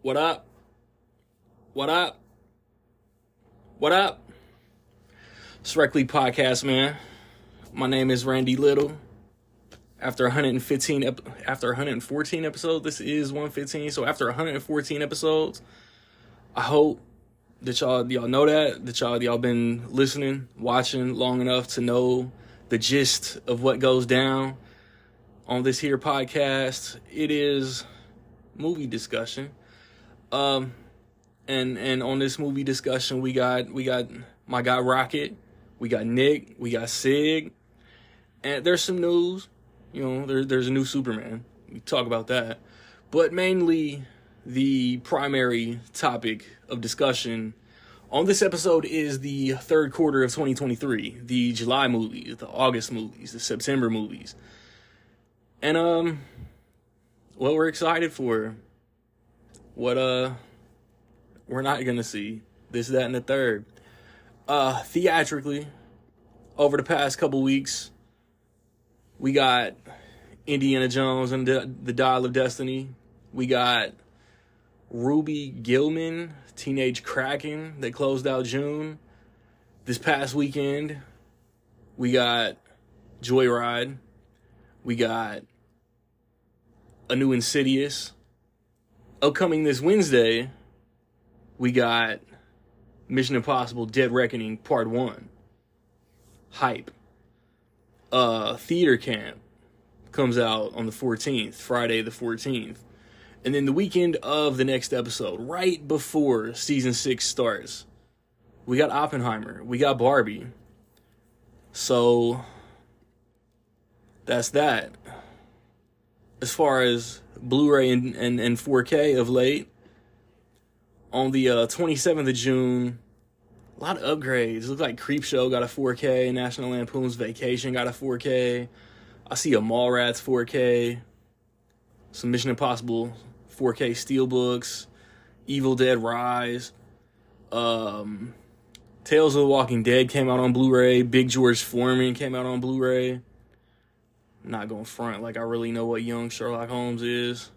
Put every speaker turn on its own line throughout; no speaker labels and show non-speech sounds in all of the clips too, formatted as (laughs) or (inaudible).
What up? What up? What up? It's Podcast, man. My name is Randy Little. After 115 ep- after 114 episodes, this is 115. So after 114 episodes, I hope that y'all y'all know that that y'all y'all been listening, watching long enough to know the gist of what goes down on this here podcast. It is movie discussion. Um and and on this movie discussion we got we got my guy Rocket, we got Nick, we got Sig, and there's some news. You know, there, there's a new Superman. We talk about that. But mainly the primary topic of discussion on this episode is the third quarter of 2023, the July movies, the August movies, the September movies. And um what we're excited for. What uh we're not gonna see. This, that, and the third. Uh theatrically, over the past couple weeks, we got Indiana Jones and the, the Dial of Destiny. We got Ruby Gillman, Teenage Kraken, that closed out June. This past weekend, we got Joyride. We got a new Insidious. Upcoming this Wednesday, we got Mission Impossible Dead Reckoning Part 1. Hype. Uh, Theater Camp comes out on the 14th, Friday the 14th. And then the weekend of the next episode, right before season 6 starts, we got Oppenheimer, we got Barbie. So that's that. As far as Blu-ray and, and, and 4K of late, on the uh, 27th of June, a lot of upgrades. Looks like Creepshow got a 4K, National Lampoon's Vacation got a 4K. I see a Mallrats 4K, some Mission Impossible 4K steelbooks, Evil Dead Rise, um, Tales of the Walking Dead came out on Blu-ray. Big George Foreman came out on Blu-ray. Not going front like I really know what young Sherlock Holmes is.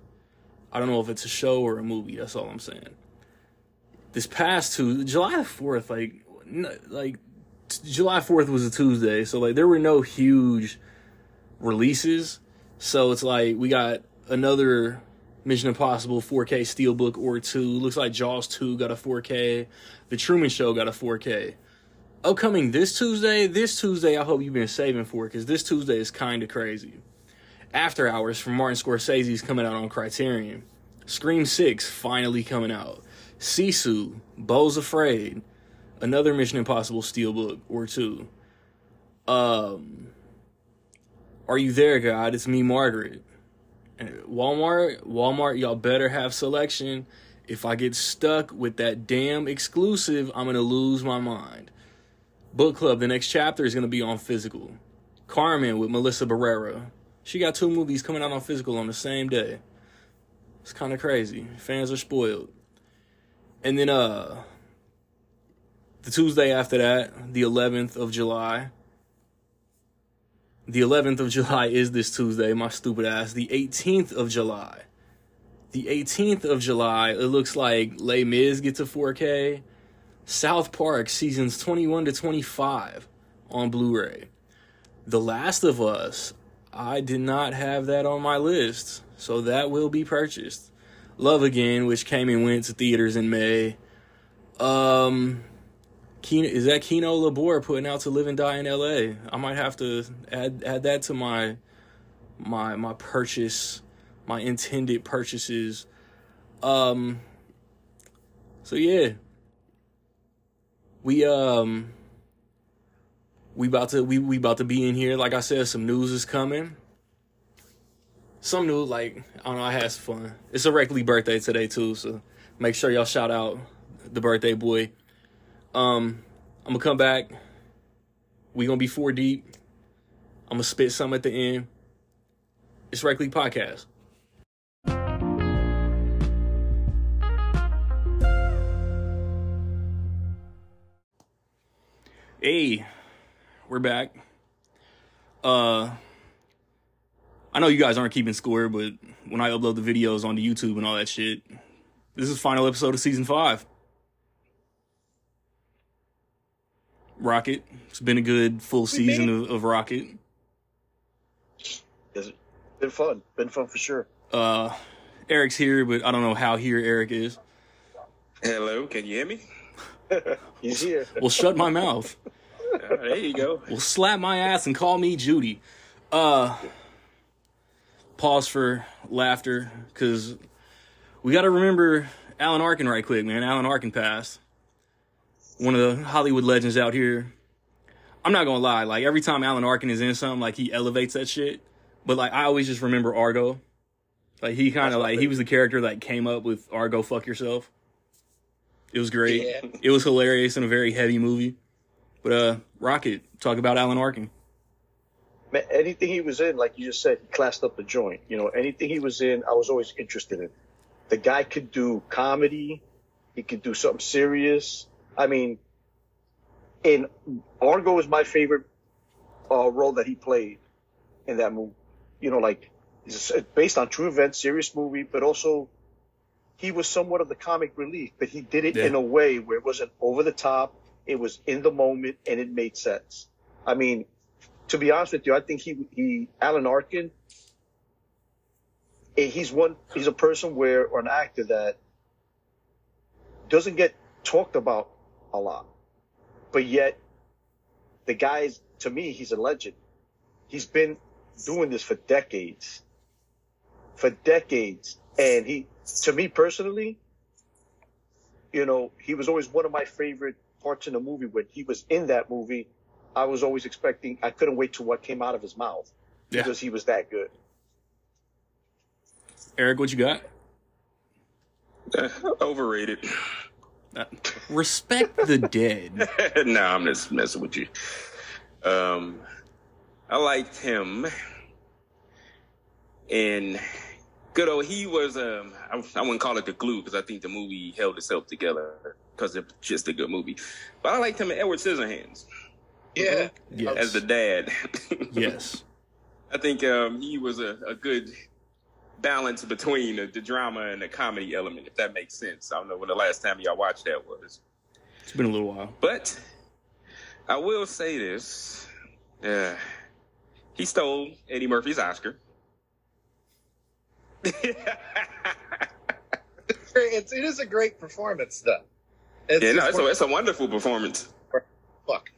I don't know if it's a show or a movie. That's all I'm saying. This past two July fourth, like like July fourth was a Tuesday, so like there were no huge releases. So it's like we got another Mission Impossible 4K Steelbook or two. Looks like Jaws 2 got a 4K. The Truman Show got a 4K. Upcoming this Tuesday, this Tuesday, I hope you've been saving for it because this Tuesday is kind of crazy. After Hours from Martin Scorsese's coming out on Criterion. Scream 6 finally coming out. Sisu, Beau's Afraid, another Mission Impossible Steelbook or two. Um, Are You There, God? It's me, Margaret. Walmart, Walmart, y'all better have selection. If I get stuck with that damn exclusive, I'm gonna lose my mind. Book Club, the next chapter is gonna be on physical. Carmen with Melissa Barrera. She got two movies coming out on physical on the same day. It's kind of crazy. Fans are spoiled. And then uh the Tuesday after that, the 11th of July, the 11th of July is this Tuesday, my stupid ass. The 18th of July. The 18th of July, it looks like Les Mis gets a 4K. South Park seasons 21 to 25 on Blu ray. The Last of Us, I did not have that on my list, so that will be purchased. Love Again, which came and went to theaters in May. Um, Kino, is that Kino Lorber putting out to Live and Die in L.A. I might have to add add that to my my my purchase, my intended purchases. Um. So yeah, we um we about to we we about to be in here. Like I said, some news is coming. Some news, like I don't know, I had some fun. It's a Reckley birthday today too, so make sure y'all shout out the birthday boy. Um, I'm gonna come back. We gonna be four deep. I'm gonna spit some at the end. It's Reckley Podcast. Hey, we're back. Uh, I know you guys aren't keeping score, but when I upload the videos onto YouTube and all that shit, This is final episode of season five. Rocket. It's been a good full season of, of Rocket.
It's been fun. Been fun for sure.
Uh, Eric's here, but I don't know how here Eric is.
Hello, can you hear me? (laughs)
He's here.
Well, shut my mouth.
There you go.
Well, slap my ass and call me Judy. Uh, pause for laughter because we got to remember Alan Arkin right quick, man. Alan Arkin passed. One of the Hollywood legends out here. I'm not gonna lie, like every time Alan Arkin is in something, like he elevates that shit. But like I always just remember Argo. Like he kind of like he was the character that came up with Argo, fuck yourself. It was great.
Yeah.
It was hilarious and a very heavy movie. But uh, Rocket, talk about Alan Arkin.
Man, anything he was in, like you just said, he classed up the joint. You know, anything he was in, I was always interested in. The guy could do comedy. He could do something serious. I mean, in Argo is my favorite uh, role that he played in that movie. You know, like it's based on true events, serious movie, but also he was somewhat of the comic relief, but he did it
Yeah.
in a way where it wasn't over the top. It was in the moment and it made sense. I mean, to be honest with you, I think he, he, Alan Arkin, eh, he's one, he's a person where, or an actor that doesn't get talked about a lot, but yet the guy's, to me, he's a legend. He's been doing this for decades, for decades. And he, to me personally, you know, he was always one of my favorite parts in the movie. When he was in that movie, I was always expecting, I couldn't wait to what came out of his mouth
Yeah.
because he was that good.
Eric, what you got?
Uh, (laughs) overrated.
Uh, respect the dead. (laughs)
no, I'm just messing with you. Um, I liked him, and good old he was. Um, I, I wouldn't call it the glue because I think the movie held itself together because it's just a good movie. But I liked him in Edward Scissorhands
Yeah.
Yes.
as the dad. (laughs)
yes.
I think um, he was a, a good balance between the, the drama and the comedy element, if that makes sense. I don't know when the last time y'all watched that was.
It's been a little while.
But I will say this. Uh, he stole Eddie Murphy's Oscar. (laughs)
It's, it is a great performance, though. It's,
yeah, no,
it's,
it's a, it's a wonderful performance.
fuck.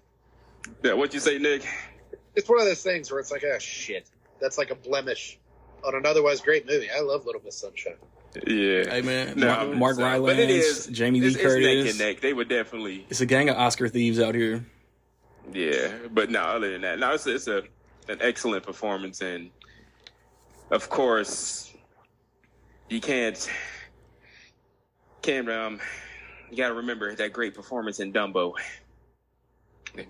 Yeah, what you say, Nick?
It's one of those things where it's like, oh shit, that's like a blemish on an otherwise great movie. I love Little Miss Sunshine.
Yeah.
Hey man,
No,
Mark, Mark
so-
Rylance,
but it is
Jamie Lee
it's, it's neck
Curtis.
and neck. They were definitely
It's a gang of Oscar thieves out here.
Yeah, but no, other than that, no, it's, it's a an excellent performance, and of course, you can't can't um you got to remember that great performance in Dumbo. (laughs)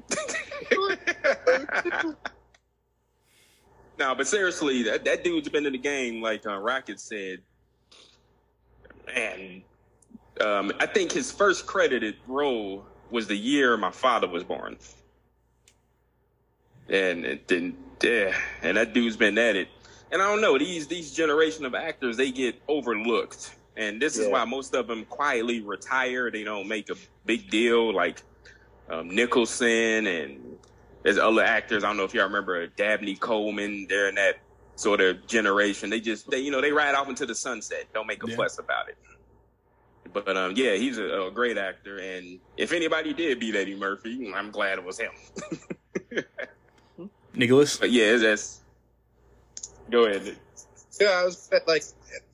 no, but seriously, that that dude's been in the game, like uh, Rocket said. And um, I think his first credited role was the year my father was born. And it didn't, yeah, and that dude's been at it. And I don't know these these generation of actors they get overlooked, and this is why most of them quietly retire. They don't make a big deal like um, Nicholson and there's other actors. I don't know if y'all remember Dabney Coleman. They're in that sort of generation. They just they you know they ride off into the sunset. Don't make a
Yeah.
fuss about it. But um, yeah, he's a, a great actor, and if anybody did beat Eddie Murphy, I'm glad it was him. (laughs)
Nicholas,
But yeah, that's. Go ahead.
Yeah, I was like,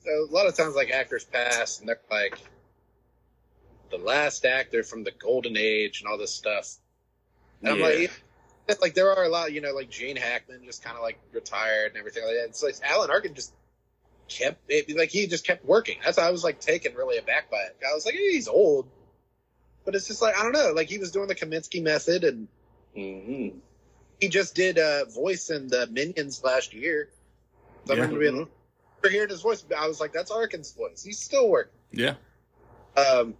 a lot of times, like actors pass and they're like the last actor from the golden age and all this stuff. And I'm like, yeah, like there are a lot, you know, like Gene Hackman just kind of like retired and everything like that. It's like Alan Arkin just kept it, like he just kept working. That's why I was like taken really aback by it. I was like, hey, he's old, but it's just like I don't know, like he was doing the Kominsky method and
Mm-hmm.
he just did uh, voice in the Minions last year. I
Yeah.
remember being for hearing his voice. I was like, "That's Arkin's voice. He's still working."
yeah,
Um,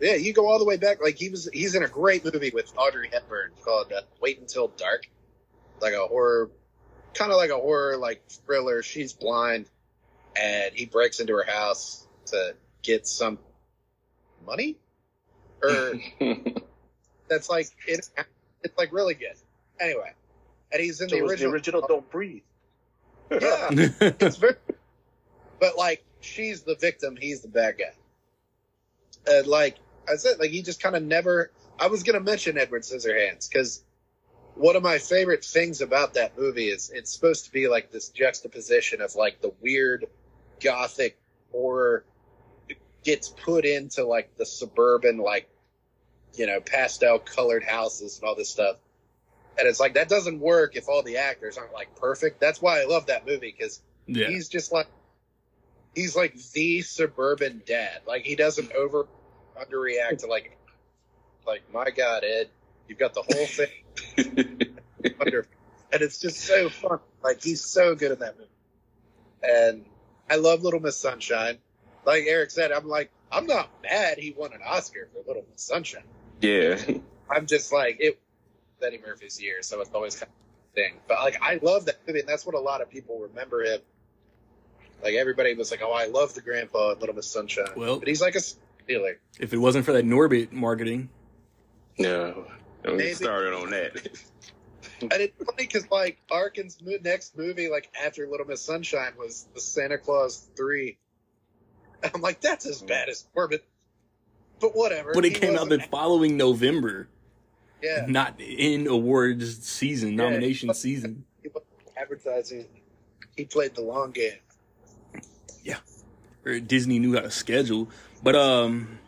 yeah, you go all the way back. Like he was, he's in a great movie with Audrey Hepburn called uh, "Wait Until Dark," like a horror, kind of like a horror like thriller. She's blind, and he breaks into her house to get some money, or (laughs) that's like it, it's like really good. Anyway, and he's in
So
the original.
the original Don't Breathe.
Yeah, (laughs) it's very. But like, she's the victim. He's the bad guy. And like I said, like he just kind of never. I was gonna mention Edward Scissorhands because one of my favorite things about that movie is it's supposed to be like this juxtaposition of like the weird gothic horror gets put into like the suburban like you know pastel colored houses and all this stuff and it's like that doesn't work if all the actors aren't like perfect. That's why i love that movie because
yeah.
he's just like he's like the suburban dad. Like he doesn't over underreact to like like my god ed you've got the whole thing (laughs) under. And it's just so fun. Like he's so good in that movie. And i love little miss sunshine. Like eric said i'm like i'm not mad he won an oscar for little miss sunshine.
Yeah.
i'm just like it eddie murphy's year so it's always kind of a thing. But like i love that movie and that's what a lot of people remember him. Like everybody was like oh i love the grandpa in little miss sunshine.
Well-
but he's like a stealer
If it wasn't for that Norbit marketing,
No. Don't
Maybe.
get started on that. (laughs)
and it's funny because like arkin's next movie like after little miss sunshine was the santa claus 3 i'm like that's as mm. bad as Norbit, but whatever
but it
He
came out
wasn't-
the following November,
yeah
not in awards season,
Yeah.
nomination season.
advertising he played the long game Yeah.
Or Disney knew how to schedule. But um,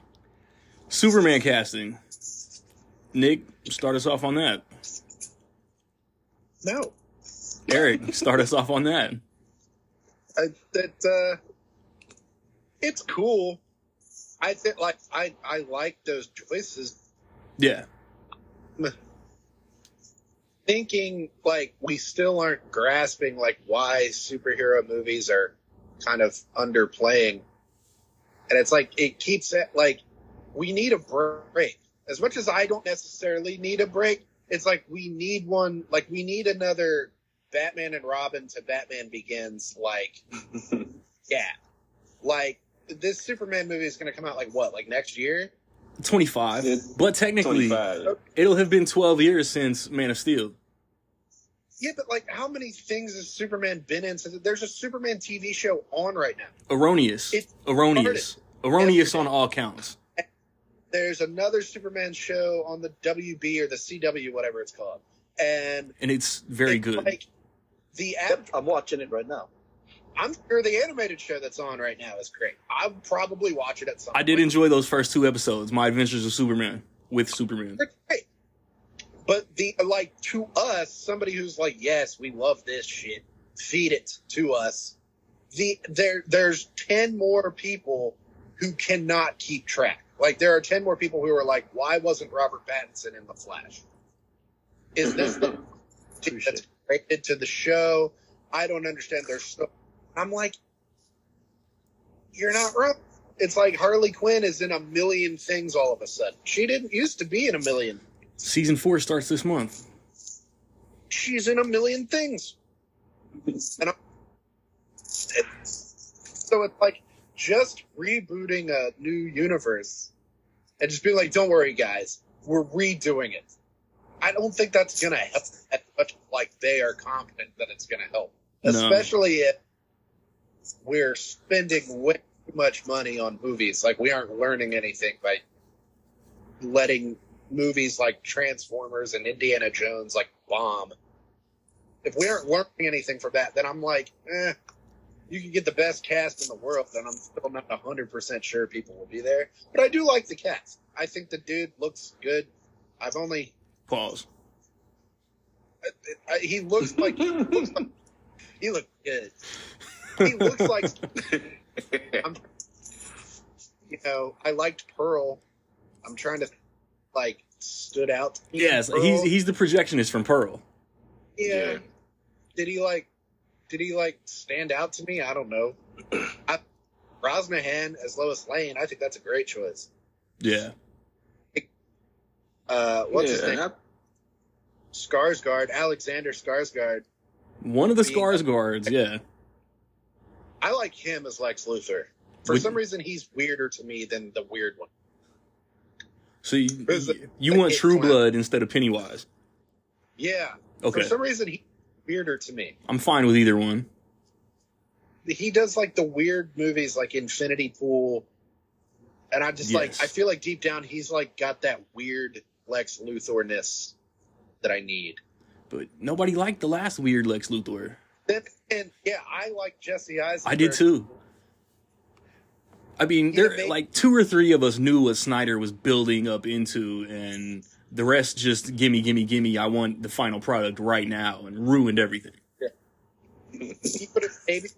Superman casting. Nick, start us off on that.
no
Eric, start us off on that.
I, that uh, it's cool. I think like I I like those choices.
Yeah, (laughs)
Thinking like we still aren't grasping like why superhero movies are kind of underplaying, and it's like it keeps it like we need a break. As much as I don't necessarily need a break, it's like we need one. Like we need another Batman and Robin to Batman Begins. Like (laughs) yeah, like this Superman movie is going to come out like what, like next year?
25.
Yeah,
But technically,
25.
it'll have been 12 years since Man of Steel.
Yeah, but like, how many things has Superman been in? Since there's a Superman TV show on right now.
Erroneous.
It
Erroneous. Erroneous on all counts.
There's another Superman show on the WB or the CW, whatever it's called, and
And it's very
it's
good.
Like the
Yep,
app,
I'm watching it right now.
I'm sure the animated show that's on right now is great. I'll probably watch it at some.
I did enjoy those first two episodes, My Adventures of Superman, with Superman.
Great. But the like to us, somebody who's like, yes, we love this shit. Feed it to us. The there there's ten more people who cannot keep track. Like there are ten more people who are like, why wasn't Robert Pattinson in the Flash? Is this the
Touche.
that's related to the show? I don't understand. There's so I'm like, you're not wrong. It's like Harley Quinn is in a million things all of a sudden. She didn't used to be in a million
Season four starts this month.
she's in a million things. And it, so it's like just rebooting a new universe and just being like, don't worry, guys, we're redoing it. I don't think that's going to help as much like they are confident that it's going to help.
No.
Especially if we're spending way too much money on movies. Like, we aren't learning anything by letting movies like Transformers and Indiana Jones like bomb. If we aren't learning anything from that, then I'm like, eh, you can get the best cast in the world, and I'm still not 100% sure people will be there. But I do like the cast. I think the dude looks good. I've only,
Pause.
I, he looks like, he looks like, (laughs) he looks good. (laughs) He looks like, (laughs) I'm, you know, I liked Pearl. I'm trying to, like, stood out. to
Yes,
Pearl.
he's he's the projectionist from Pearl.
Yeah.
Yeah.
Did he like? Did he like stand out to me? I don't know. (clears throat) I, Brosnahan as Lois Lane, I think that's a great choice.
Yeah.
Uh, what's his
Yeah,
name? Skarsgård, Alexander Skarsgård.
One of the
Being-
Skarsgårds, yeah.
I like him as Lex Luthor. For
Would-
some reason, he's weirder to me than the weird one.
So you,
it-
you
like
want True
clown?
Blood instead of Pennywise?
Yeah.
Okay,
For some reason, he's weirder to me.
I'm fine with either one.
He does like the weird movies like Infinity Pool. And I just like I feel like deep down, he's like got that weird Lex Luthor ness that I need.
But nobody liked the last weird Lex Luthor.
Then, and yeah, I like Jesse Eisenberg.
I did too. I mean,
Yeah,
there
they-
like two or three of us knew what Snyder was building up into, and the rest just gimme, gimme, gimme. I want the final product right now, and ruined everything.
He could have maybe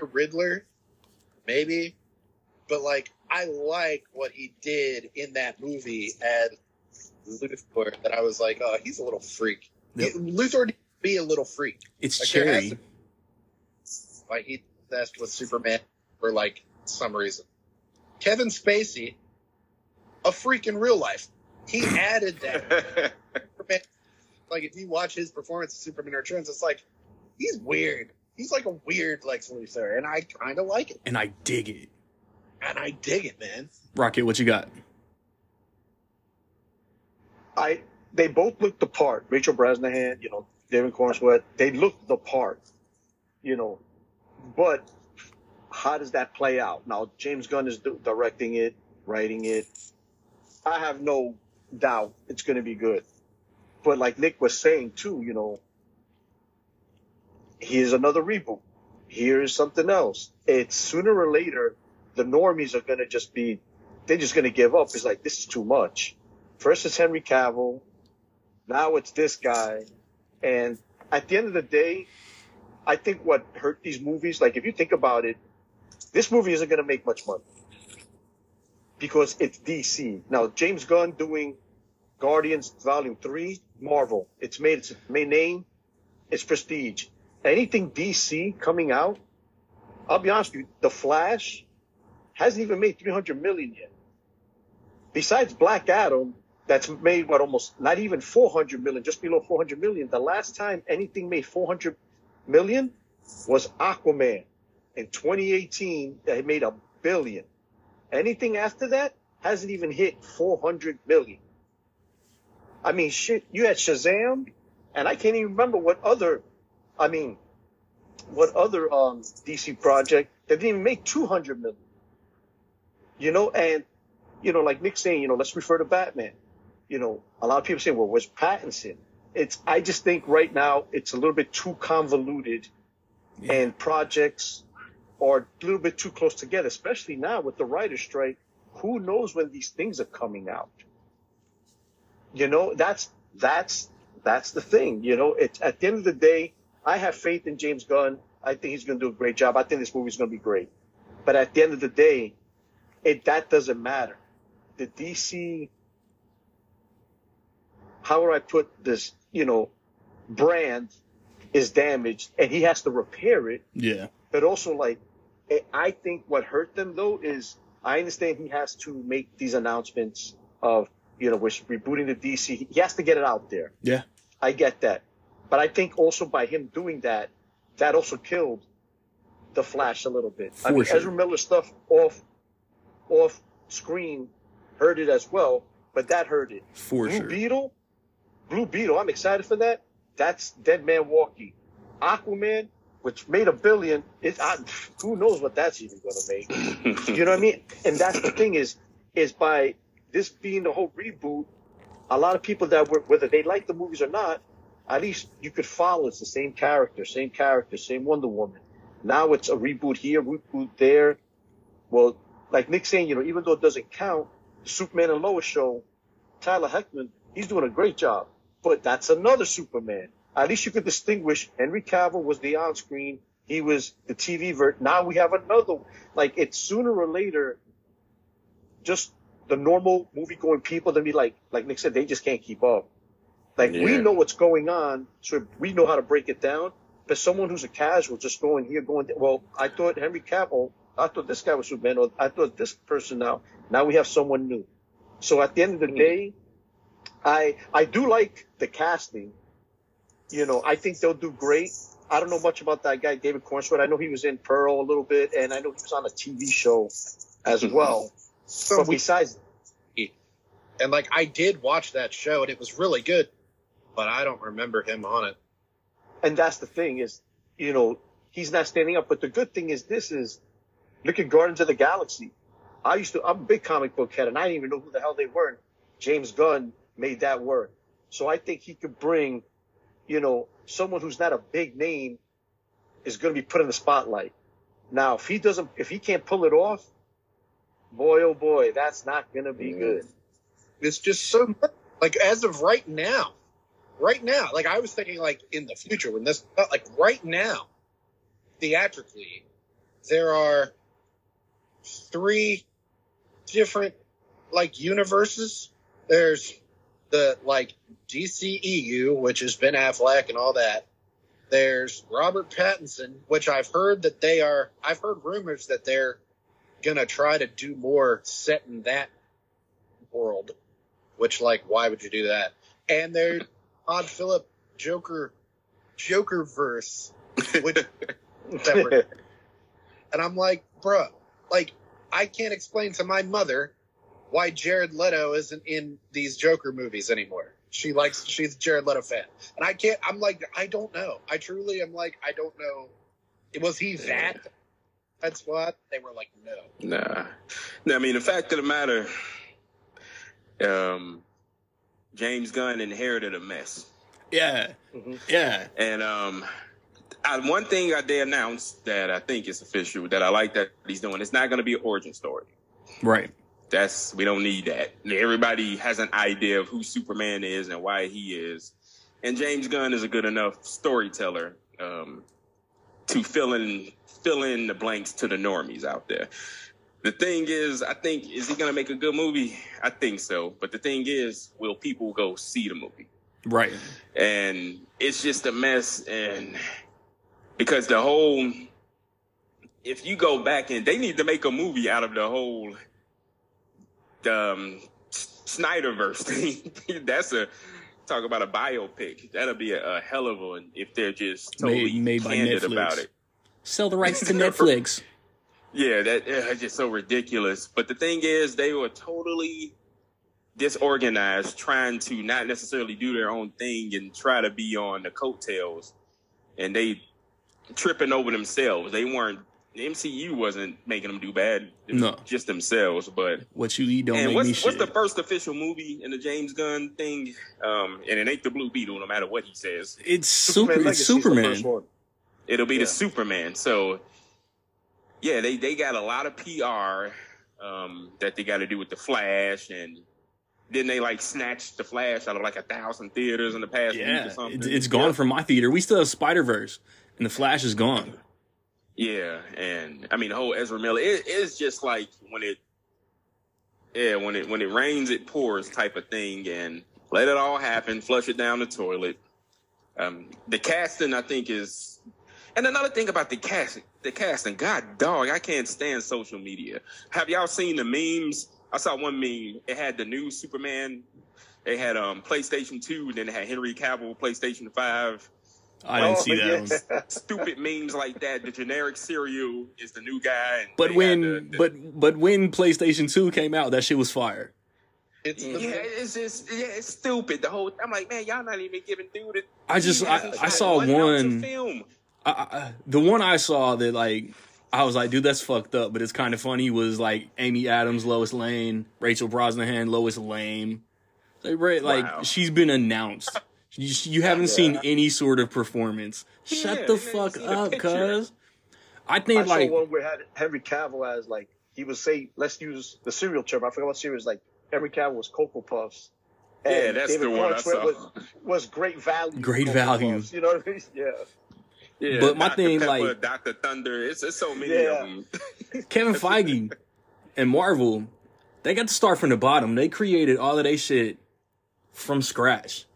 a Riddler, maybe, but like I like what he did in that movie as Luthor. That I was like, oh, he's a little freak.
Yep.
Luthor be a little freak.
It's
Like,
cherry.
To- Like he obsessed with Superman for like some reason. Kevin Spacey, a freak in real life. He added that. (laughs) Superman. Like if you watch his performance of Superman Returns, it's like he's weird. He's like a weird Lex Luthor, and I kind of like it,
and I dig it.
and I dig it, man.
Rocket, what you got?
I they both looked the part. Rachel Brosnahan, you know, David Corenswet, they looked the part, you know. But how does that play out? Now James Gunn is directing it, writing it. I have no doubt it's going to be good. But like Nick was saying too, you know, here's another reboot. Here's something else. It's sooner or later the normies are going to just be, they're just going to give up. It's like this is too much. First it's Henry Cavill. Now it's this guy. And at the end of the day, I think what hurt these movies, like if you think about it, this movie isn't going to make much money because it's DC. Now, James Gunn doing Guardians Volume 3, Marvel. It's made its main name, it's prestige. Anything DC coming out, I'll be honest with you, The Flash hasn't even made 300 million yet. Besides Black Adam, that's made what almost not even 400 million, just below 400 million. The last time anything made 400 million was Aquaman in 2018 that made a billion. Anything after that hasn't even hit 400 million. I mean, shit, you had Shazam, and I can't even remember what other, I mean, what other um, DC project that didn't even make 200 million. You know, and, you know, like Nick saying, you know, let's refer to Batman. You know, a lot of people say, well, where's Pattinson? It's, I just think right now it's a little bit too convoluted
Yeah.
and projects are a little bit too close together, especially now with the writer's strike. Who knows when these things are coming out? You know, that's, that's, that's the thing. You know, it's at the end of the day, I have faith in James Gunn. I think he's going to do a great job. I think this movie's going to be great. But at the end of the day, it, that doesn't matter. The DC, how would I put this, you know, brand is damaged and he has to repair it
Yeah.
but also like I- I think what hurt them though is I understand he has to make these announcements of you know we're rebooting the DC. He has to get it out there.
Yeah.
I get that, but I think also by him doing that, that also killed the Flash a little bit. I
For
mean,
sure.
Ezra Miller stuff off off screen hurt it as well, but that hurt it.
For
Blue
sure.
Beetle, Blue Beetle, I'm excited for that. That's Dead Man Walking. Aquaman, which made a billion, it, I, (sighs) who knows what that's even going to make? (laughs) You know what I mean? And that's the thing is, is by this being the whole reboot, a lot of people that were, whether they like the movies or not, at least you could follow. It's the same character, same character, same Wonder Woman. Now it's a reboot here, reboot there. Well, like Nick saying, you know, even though it doesn't count, the Superman and Lois show, Tyler Hoechlin, he's doing a great job. But that's another Superman. At least you could distinguish Henry Cavill was the on-screen, he was the TV vert. Now we have another. Like it's sooner or later, just the normal movie-going people. Then be like, like Nick said, they just can't keep up. Like we know what's going on, so we know how to break it down. But someone who's a casual, just going here, going there. Well, I thought Henry Cavill. I thought this guy was Superman. Or I thought this person now. Now we have someone new. So at the end of the hmm. day, I I do like the casting. You know, I think they'll do great. I don't know much about that guy, David Corenswet. I know he was in Pearl a little bit, and I know he was on a TV show as mm-hmm. well.
So
But besides,
And like I did watch that show and it was really good, but I don't remember him on it.
And that's the thing is, you know, he's not standing up. But the good thing is this is, look at Guardians of the Galaxy. I used to, I'm a big comic book head and I didn't even know who the hell they were. James Gunn made that work. So I think he could bring, you know, someone who's not a big name is going to be put in the spotlight. Now, if he doesn't, if he can't pull it off, boy, oh boy, that's not going to be good.
It's just so like as of right now, right now, like I was thinking like in the future when this, but like right now, theatrically, there are three different like universes. There's the like DCEU, which has Ben Affleck and all that. There's Robert Pattinson, which I've heard that they are. I've heard rumors that they're gonna try to do more set in that world. Which, like, why would you do that? And there's Todd Phillip Joker, Joker verse, which (laughs) and I'm like, bruh, like, I can't explain to my mother why Jared Leto isn't in these Joker movies anymore. She likes, she's a Jared Leto fan. And I can't, I'm like, I don't know. I truly am like, I don't know. Was he that? That's what they were like, no.
Nah. No, I mean, the fact of the matter, um, James Gunn inherited a mess.
Yeah,
Mhm.
yeah.
And um, I, one thing I did announce that I think is official that I like that he's doing. It's not going to be an origin story.
Right.
That's we don't need that. Everybody has an idea of who Superman is and why he is, and James Gunn is a good enough storyteller um, to fill in fill in the blanks to the normies out there. The thing is, I think is he going to make a good movie? I think so. But the thing is, will people go see the movie?
Right.
and it's just a mess and because the whole if you go back and they need to make a movie out of the whole um Snyderverse thing (laughs) that's a talk about a biopic that'll be a, a hell of one if they're just
Made-
totally
made by
candid
Netflix.
about it
Sell the rights to (laughs) Netflix.
yeah, that uh, just so ridiculous. But the thing is, they were totally disorganized, trying to not necessarily do their own thing and try to be on the coattails, and they tripping over themselves. They weren't. The MCU wasn't making them do bad.
No.
just themselves. But
What you eat don't
and
make
what's
me
what's
shit.
the first official movie in the James Gunn thing? Um, and it ain't the Blue Beetle, no matter what he says.
it's super. It's
Legacy the
Superman.
It'll be
Yeah.
the Superman. So, yeah, they, they got a lot of PR um, that they got to do with the Flash, and then they like snatched the Flash out of like a thousand theaters in the past week or something.
it's, it's gone from my theater. We still have Spider Verse, and the Flash is gone.
Yeah, and I mean the whole Ezra Miller. It, it's just like when it, yeah, when it when it rains, it pours type of thing, and let it all happen, flush it down the toilet. Um, the casting, I think, is, and another thing about the casting, the casting. God, dog, I can't stand social media. Have y'all seen the memes? I saw one meme. It had the new Superman. It had um PlayStation Two, then it had Henry Cavill PlayStation Five
I didn't
Oh,
see that. (laughs)
yeah.
stupid memes like that. The generic cereal is the new guy. And
But when,
the- the-
but but when PlayStation Two came out, that shit was fire.
It's the
yeah, it's just yeah, it's stupid. The whole I'm like, man, y'all not even giving dude. it.
I just-
he
I- I saw
ounce
one-
film.
I, I, the one I saw that like I was like, dude, that's fucked up, but it's kind of funny. Was like Amy Adams, Lois Lane, Rachel Brosnahan, Lois Lane. Like, right, like
Wow.
she's been announced. You, you haven't seen any sort of performance. Shut
Yeah,
the fuck up, cuz. I
I
think
saw
like
one where had Henry Cavill as like he would say, let's use the cereal term. I forgot what cereal was like. Henry Cavill was Cocoa Puffs.
Yeah, that's
David
the one I saw.
Was, was great value.
Great
Cocoa
value.
Puffs, you know what I mean? Yeah.
Yeah,
But my
Dr.
thing,
Pepper,
like-
Doctor Thunder. It's, it's so many
Yeah.
of them. (laughs) (laughs)
Kevin Feige and Marvel, they got to start from the bottom. They created all of their shit from scratch.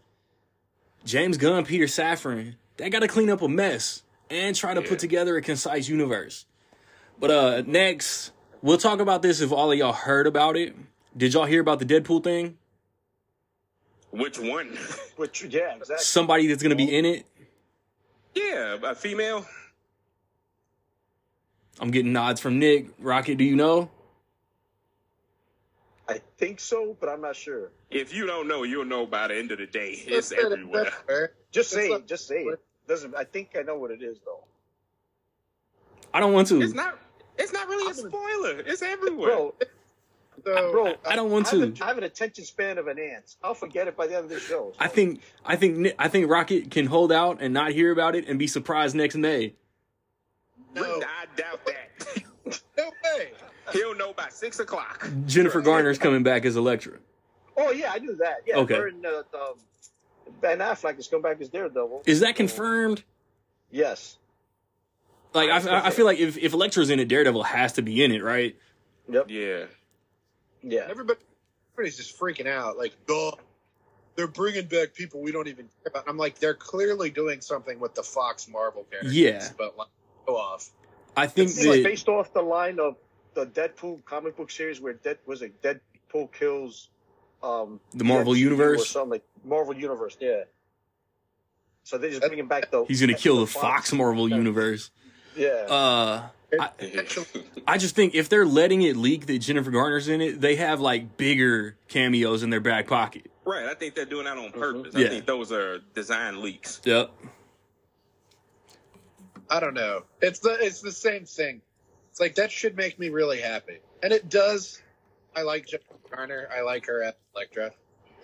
James Gunn, Peter Safran, they got to clean up a mess and try to
Yeah.
put together a concise universe. But uh next, we'll talk about this if all of y'all heard about it. Did y'all hear about the Deadpool thing?
Which one? (laughs)
Which, yeah, exactly.
Somebody that's gonna be in it.
yeah, a female.
I'm getting nods from Nick. Rocket, do you know?
I think so, but I'm not sure.
If you don't know, you'll know by the end of the day. It's
That's fair,
everywhere.
Just say
not-
it. Just say it. Doesn't I think I know what it is though,
I don't want to.
It's not. It's not really a spoiler. It's everywhere.
bro.
So,
Bro,
I don't want
I
to.
a, I have an attention span of an ant. I'll forget it by the end of the show.
I think I think I think Rocket can hold out and not hear about it and be surprised next May.
no,
I doubt that. (laughs)
no way.
He'll know by six o'clock.
Jennifer Garner's coming back as Elektra.
Oh yeah, I knew that. Yeah,
Okay.
her and uh, um, Ben Affleck is coming back as Daredevil.
Is that confirmed?
Yes.
Like I, I feel like if if Elektra's in it, Daredevil has to be in it, right?
Yep.
Yeah.
Yeah.
Everybody, everybody's just freaking out. Like, duh, they're bringing back people we don't even care about. I'm like, they're clearly doing something with the Fox Marvel characters.
Yeah.
but like, go off.
I think
It's like based off the line of the Deadpool comic book series where Dead was it Deadpool kills um
the Marvel
MCU or
universe.
something like Marvel universe. Yeah. So they're just bringing him back the.
He's gonna kill the Fox Marvel universe.
Yeah.
Uh, I, (laughs) I just think if they're letting it leak that Jennifer Garner's in it, they have like bigger cameos in their back pocket.
Right. I think they're doing that on purpose.
Yeah.
I think those are design leaks.
Yep.
I don't know. It's the it's the same thing. It's like that should make me really happy, and it does. I like Jennifer Garner. I like her at Elektra.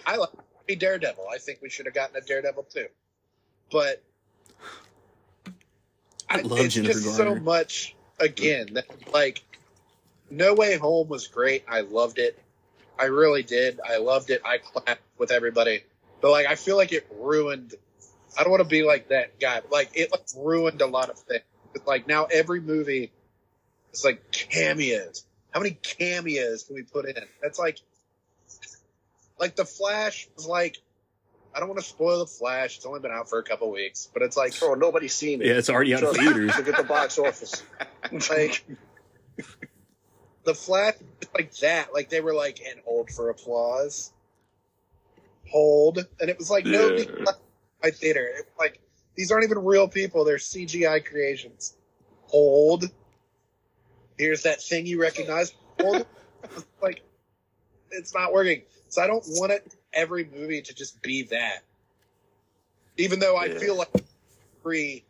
I like be Daredevil. I think we should have gotten a Daredevil too, but
I love
it's
Jennifer
just
Garner.
so much. Again, that, like No Way Home was great. I loved it. I really did. I loved it. I clapped with everybody, but like I feel like it ruined. I don't want to be like that guy. but, Like it like ruined a lot of things. It's like now every movie is like cameos. How many cameos can we put in? That's like, like the Flash was like. I don't want to spoil the Flash. It's only been out for a couple weeks, but it's like
oh, nobody's seen it.
Yeah, it's already out of
Trust
theaters.
Look at the box office. (laughs)
like the flash like that like they were like and hold for applause hold and it was like nobody
Yeah.
my theater It like these aren't even real people they're cgi creations hold here's that thing you recognize (laughs) like it's not working so i don't want it every movie to just be that even though i
Yeah.
feel like free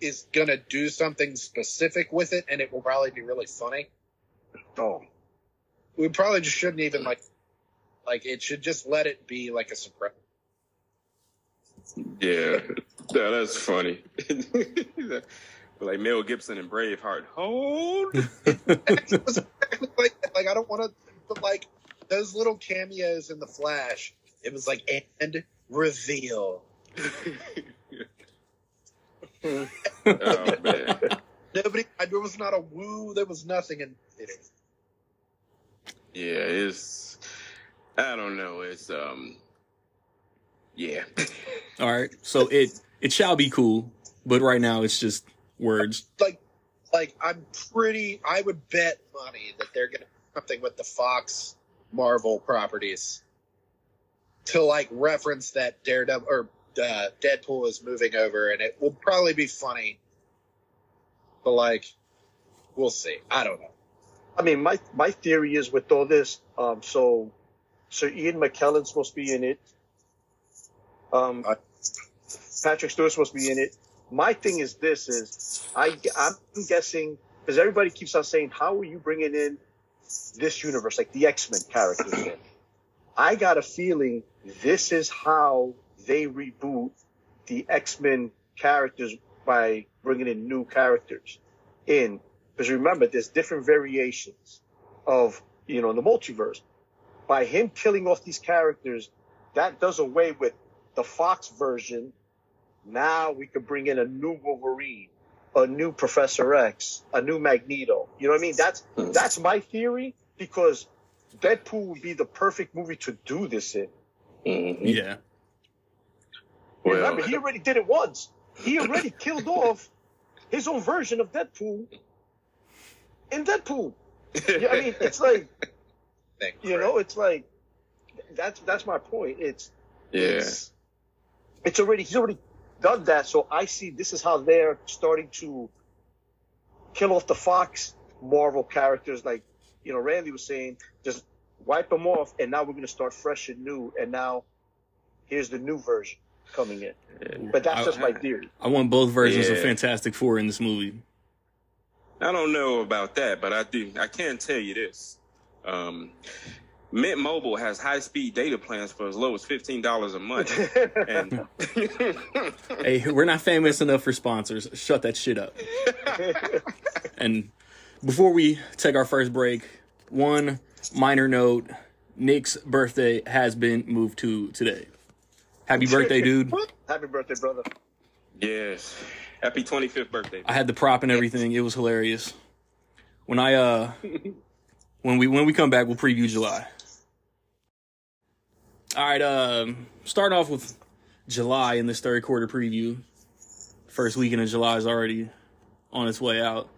is gonna do something specific with it, and it will probably be really funny.
oh,
We probably just shouldn't even like, like it should just let it be like a surprise.
Yeah. Yeah, that's funny. (laughs) like Mel Gibson and Braveheart. Hold.
It was exactly like, like I don't want to, but like those little cameos in the Flash, it was like and reveal.
oh man. (laughs)
Nobody, there was not a woo, there was nothing in it.
Yeah, it's I don't know. It's um yeah. (laughs)
All right, so it it shall be cool, but right now it's just words.
Like, like I'm pretty. I would bet money that they're gonna do something with the Fox Marvel properties to like reference that Daredevil or uh, Deadpool is moving over, and it will probably be funny. But like, we'll see. I don't know.
I mean, my my theory is with all this. Um, so, so Ian McKellen's supposed to be in it. Um,
Uh,
Patrick Stewart's supposed to be in it. My thing is this: is I I'm guessing because everybody keeps on saying, how are you bringing in this universe, like the X Men characters? In? I got a feeling this is how they reboot the X Men characters by bringing in new characters in. Because remember, there's different variations of, you know, the multiverse. By him killing off these characters, that does away with the Fox version. Now we could bring in a new Wolverine, a new Professor X, a new Magneto. You know what I mean? That's hmm. that's my theory because Deadpool would be the perfect movie to do this in. Mm-hmm.
Yeah,
Well,
Remember, he already did it once. He already (laughs) killed off his own version of Deadpool in Deadpool. Yeah, I mean, it's like
Thing,
you know, it's like that's that's my point. It's
yeah.
it's it's already he's already done that. So I see this is how they're starting to kill off the Fox Marvel characters. Like you know, Randy was saying, just wipe them off, and now we're gonna start fresh and new. And now here's the new version coming in. But that's
I-
just my theory.
I want both versions of Fantastic Four in this movie.
I don't know about that, but I do. I can tell you this: um, Mint Mobile has high-speed data plans for as low as fifteen dollars a month. and (laughs) (laughs)
Hey, we're not famous enough for sponsors. Shut that shit up. (laughs) And before we take our first break, one minor note: Nick's birthday has been moved to today. Happy birthday, dude!
Happy birthday, brother.
yes, happy twenty-fifth birthday.
I had the prop and everything. It was hilarious. When I uh, when we when we come back, we'll preview July. All right, um, start off with July in this third quarter preview. First weekend of July is already on its way out.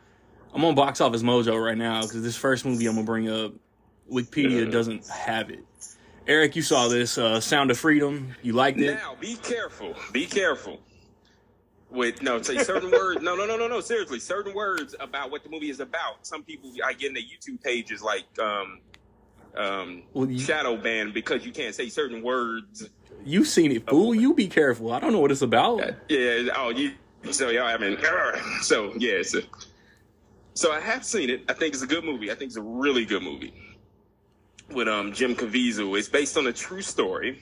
I'm on Box Office Mojo right now because this first movie I'm gonna bring up, Wikipedia doesn't have it. Eric, you saw this uh, Sound of Freedom. You liked it?
Now, be careful. Be careful. With no, say certain (laughs) words. No, no, no, no, no. Seriously, certain words about what the movie is about. Some people I get in the YouTube pages like um, um,
Well, you-
shadow ban because you can't say certain words.
You've seen it, fool. You be careful. I don't know what it's about.
Yeah. Oh, you. So y'all haven't. So yeah. So, so I have seen it. I think it's a good movie. I think it's a really good movie. With um Jim Caviezel. It's based on a true story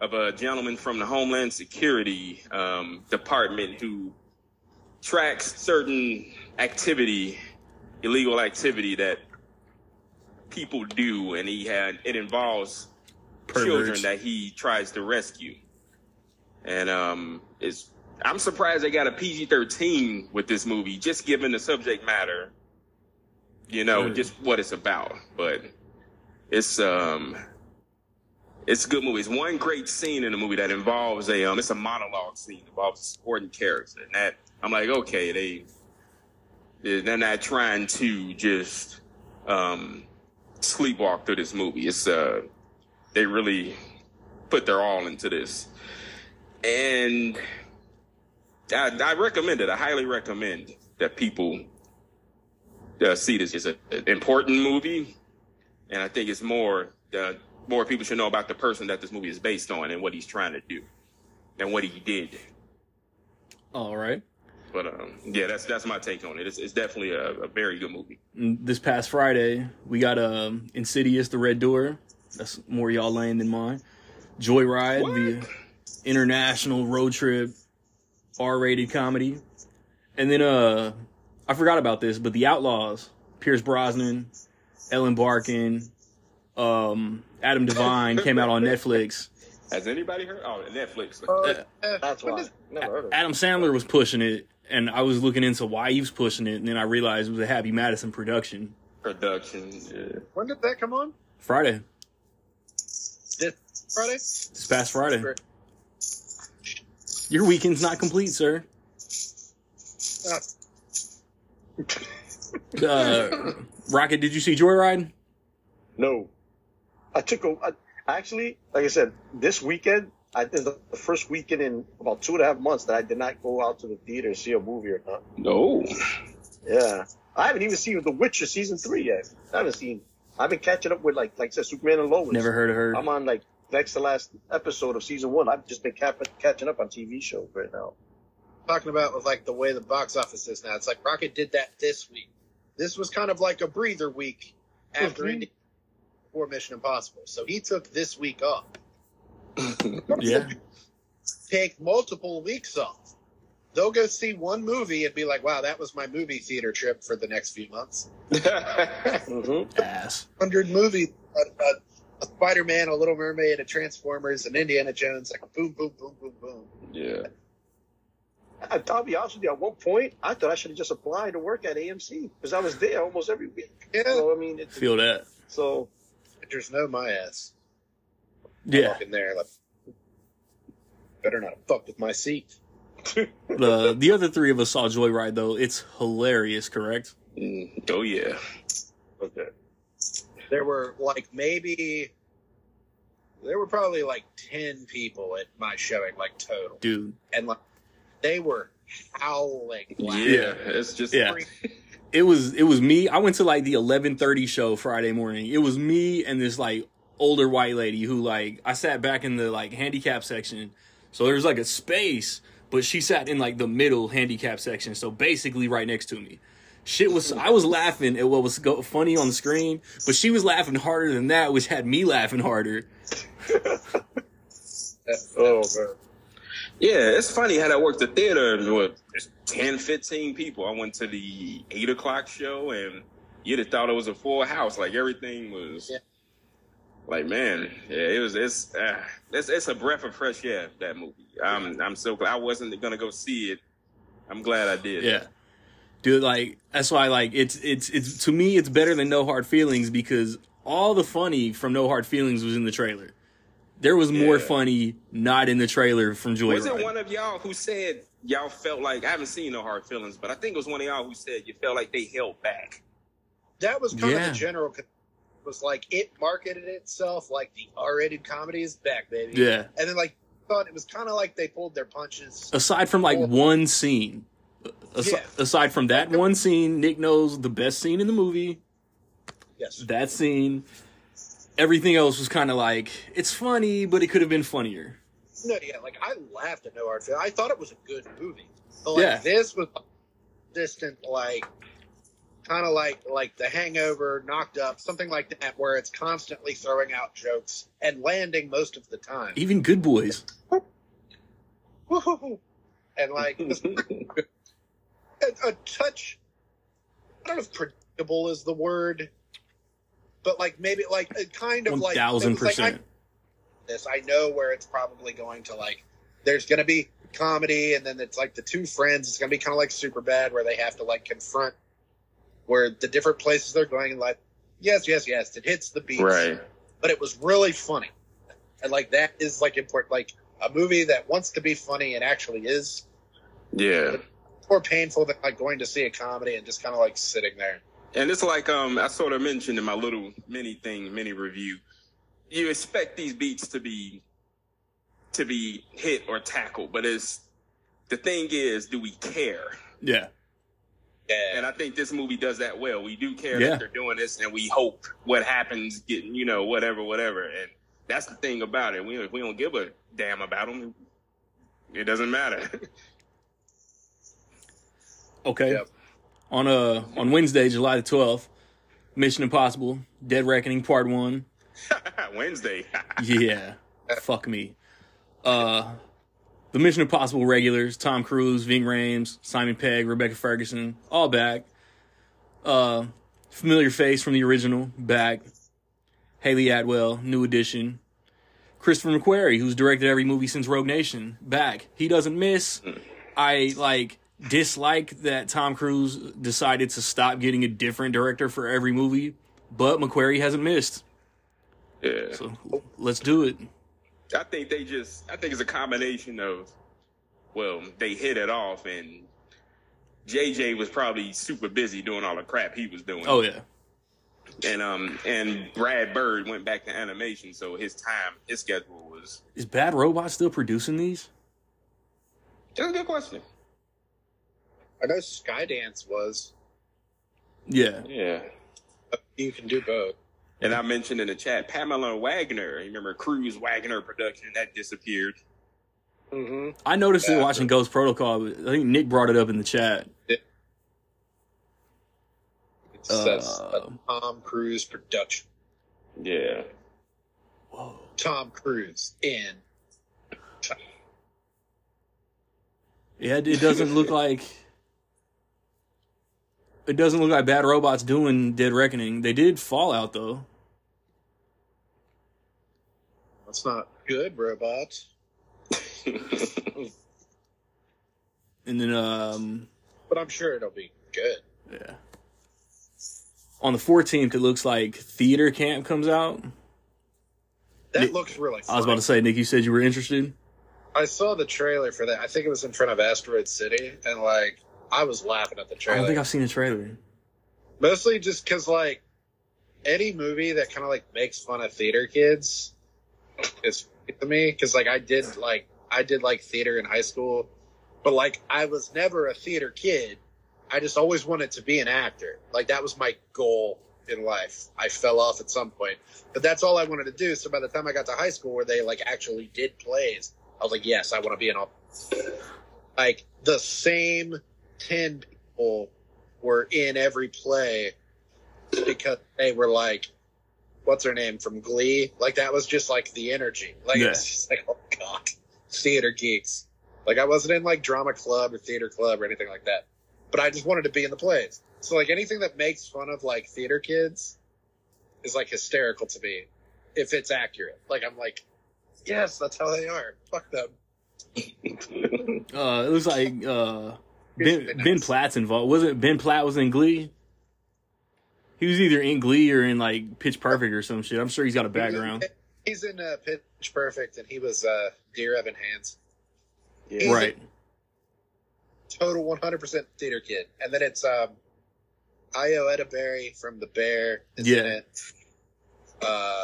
of a gentleman from the Homeland Security um, Department who tracks certain activity, illegal activity that people do, and he had it involves children that he tries to rescue. And um, it's I'm surprised they got a PG-13 with this movie, just given the subject matter. You know, just what it's about. But it's um, it's a good movie. It's one great scene in the movie that involves a um, it's a monologue scene involves a supporting character, and that I'm like, okay, they they're not trying to just um sleepwalk through this movie. It's uh they really put their all into this. And I, I recommend it. I highly recommend that people uh, see this. It's an important movie, and I think it's more uh, more people should know about the person that this movie is based on and what he's trying to do and what he did.
All right.
But um, yeah, that's that's my take on it. It's, it's definitely a, a very good movie.
This past Friday, we got um, Insidious: The Red Door. That's more y'all lane than mine. Joyride,
What?
the international road trip R-rated comedy. And then uh, I forgot about this, but The Outlaws, Pierce Brosnan, Ellen Barkin, um, Adam Devine came out on Netflix.
Has anybody heard? Oh, Netflix
Uh,
That's why. Never heard of it.
Adam Sandler was pushing it, and I was looking into why he was pushing it, and then I realized it was a Happy Madison production.
production. Yeah.
when did that come on?
Friday,
This Friday?
this past Friday. Your weekend's not complete, sir.
Uh,
Uh, Rocket, did you see Joyride?
No. I took a, I, actually, like I said, this weekend, I think the the first weekend in about two and a half months that I did not go out to the theater and see a movie or not.
No.
Yeah. I haven't even seen The Witcher season three yet. I haven't seen, I've been catching up with like, like I said, Superman and Lois.
Never heard of her.
I'm on like next to last episode of season one. I've just been cap- catching up on TV shows right now.
talking about with like the way the box office is now. It's like Rocket did that this week. This was kind of like a breather week after
Mhm.
Indy before Mission Impossible. So he took this week off. (laughs)
Yeah.
Take multiple weeks off. They'll go see one movie and be like, "Wow, that was my movie theater trip for the next few months." (laughs)
Mm-hmm.
Ass.
Hundred movies: a, a, a Spider-Man, a Little Mermaid, a Transformers, an Indiana Jones. Like boom, boom, boom, boom, boom.
yeah.
I, I'll be honest with you. At one point, I thought I should have just applied to work at AMC because I was there almost every week.
Yeah,
So I mean, it's,
Feel that.
so
there's no my ass.
Yeah.
in there, like, better not fuck with my seat.
The (laughs) the other three of us saw Joyride though. It's hilarious, correct?
Mm, oh yeah.
okay.
there were like maybe there were probably like 10 people at my showing like total
Dude.
and like they were howling loud.
Yeah. It's just
Yeah. it was it was me. I went to like the eleven thirty show Friday morning. It was me and this like older white lady who like I sat back in the like handicap section. So there was like a space, but she sat in like the middle handicap section. So basically right next to me. Shit was I was laughing at what was go, funny on the screen, but she was laughing harder than that, which had me laughing harder. (laughs)
Oh man.
Yeah, it's funny how that works. The theater, what, it's 10, 15 people. I went to the 8 o'clock show, and you'd have thought it was a full house. Like, everything was...
Yeah.
Like man, yeah, it was. It's, uh, it's it's a breath of fresh air. That movie. I'm I'm so glad I wasn't gonna go see it. I'm glad I did.
Yeah. Dude, like that's why like it's it's it's to me it's better than No Hard Feelings because all the funny from No Hard Feelings was in the trailer. There was more
Yeah.
funny not in the trailer from Joyride.
Was it one of y'all who said y'all felt like I haven't seen no hard feelings, but I think it was one of y'all who said you felt like they held back.
That was kind
Yeah.
of the general. Was like it marketed itself like the R-rated comedy is back, baby.
Yeah.
And then like thought it was kind of like they pulled their punches.
Aside from like one scene,
Yeah.
aside from that one scene, Nick knows the best scene in the movie.
Yes.
That scene, everything else was kind of like it's funny, but it could have been funnier.
No, yeah, like I laughed at No Hard Feelings. I thought it was a good movie, but like
Yeah.
this was distant, like kind of like like The Hangover, Knocked Up, something like that, where it's constantly throwing out jokes and landing most of the time.
Even Good Boys.
And like (laughs) a, a touch. I don't know if predictable is the word, but like maybe like a kind of
One
like
thousand
it was like, I-
percent.
this. I know where it's probably going to like. There's going to be comedy, and then it's like the two friends. It's going to be kind of like super bad, where they have to like confront where the different places they're going. And like, yes, yes, yes, it hits the beats,
Right.
but it was really funny, and like that is like important. Like a movie that wants to be funny and actually is
Yeah.
more painful than like going to see a comedy and just kind of like sitting there.
And it's like um I sort of mentioned in my little mini thing, mini review. You expect these beats to be to be hit or tackled, but it's the thing is, do we care?
Yeah.
Yeah,
And I think this movie does that well. We do care
Yeah.
that they're doing this, and we hope what happens, getting you know whatever, whatever. And that's the thing about it. We we don't give a damn about them. It doesn't matter. (laughs)
Okay.
Yep.
On uh on Wednesday, July the twelfth, Mission Impossible: Dead Reckoning Part One. (laughs)
Wednesday. (laughs)
Yeah. Fuck me. Uh, the Mission Impossible regulars: Tom Cruise, Ving Rhames, Simon Pegg, Rebecca Ferguson, all back. Uh, familiar face from the original, back. Hayley Atwell, new addition. Christopher McQuarrie, who's directed every movie since Rogue Nation, back. He doesn't miss. I like dislike that Tom Cruise decided to stop getting a different director for every movie, but McQuarrie hasn't missed.
yeah.
So let's do it.
I think they just, I think it's a combination of, well, they hit it off, and JJ was probably super busy doing all the crap he was doing.
Oh yeah.
and um, and Brad Bird went back to animation, so his time, his schedule was.
Is Bad Robot still producing these?
That's a good question.
I know Skydance was.
Yeah.
Yeah.
You can do both.
And I mentioned in the chat Pamela Wagner. You remember Cruise Wagner production that disappeared.
Mm-hmm.
I noticed it watching Ghost Protocol. but I think Nick brought it up in the chat.
It says
Uh,
a Tom Cruise production.
Yeah.
Whoa.
Tom Cruise in.
Yeah, it, it doesn't look (laughs) like it doesn't look like Bad Robot's doing Dead Reckoning. They did Fallout though.
That's not good, robot.
And then um
But I'm sure it'll be good.
yeah. On the 14th it looks like Theater Camp comes out.
That
Nick-
looks really.
I was about to say Nick you said you were interested.
I saw the trailer for that. I think it was in front of Asteroid City, and like I was laughing at the trailer.
I don't think I've seen a trailer.
Mostly just because like any movie that kind of like makes fun of theater kids is to me because like I did like I did like theater in high school, but like I was never a theater kid. I just always wanted to be an actor. Like that was my goal in life. I fell off at some point, but that's all I wanted to do. So by the time I got to high school, where they like actually did plays, I was like, yes, I want to be all. Like the same ten people were in every play because they were like, what's her name from Glee? Like that was just like the energy. Like
Yeah.
it's just like, oh god, theater geeks. Like I wasn't in like drama club or theater club or anything like that, but I just wanted to be in the plays. So like anything that makes fun of like theater kids is like hysterical to me if it's accurate. Like I'm like, yes, that's how they are. Fuck them. (laughs)
Uh, it was like uh, Ben, ben Platt's involved. Was it Ben Platt was in Glee? He was either in Glee or in like Pitch Perfect or some shit. I'm sure he's got a background.
He's in uh, Pitch Perfect, and he was uh, Dear Evan Hansen.
Yeah.
Right.
Total 100% theater kid. And then it's um, Ayo Edebiri from The Bear is in
Yeah.
it. Uh,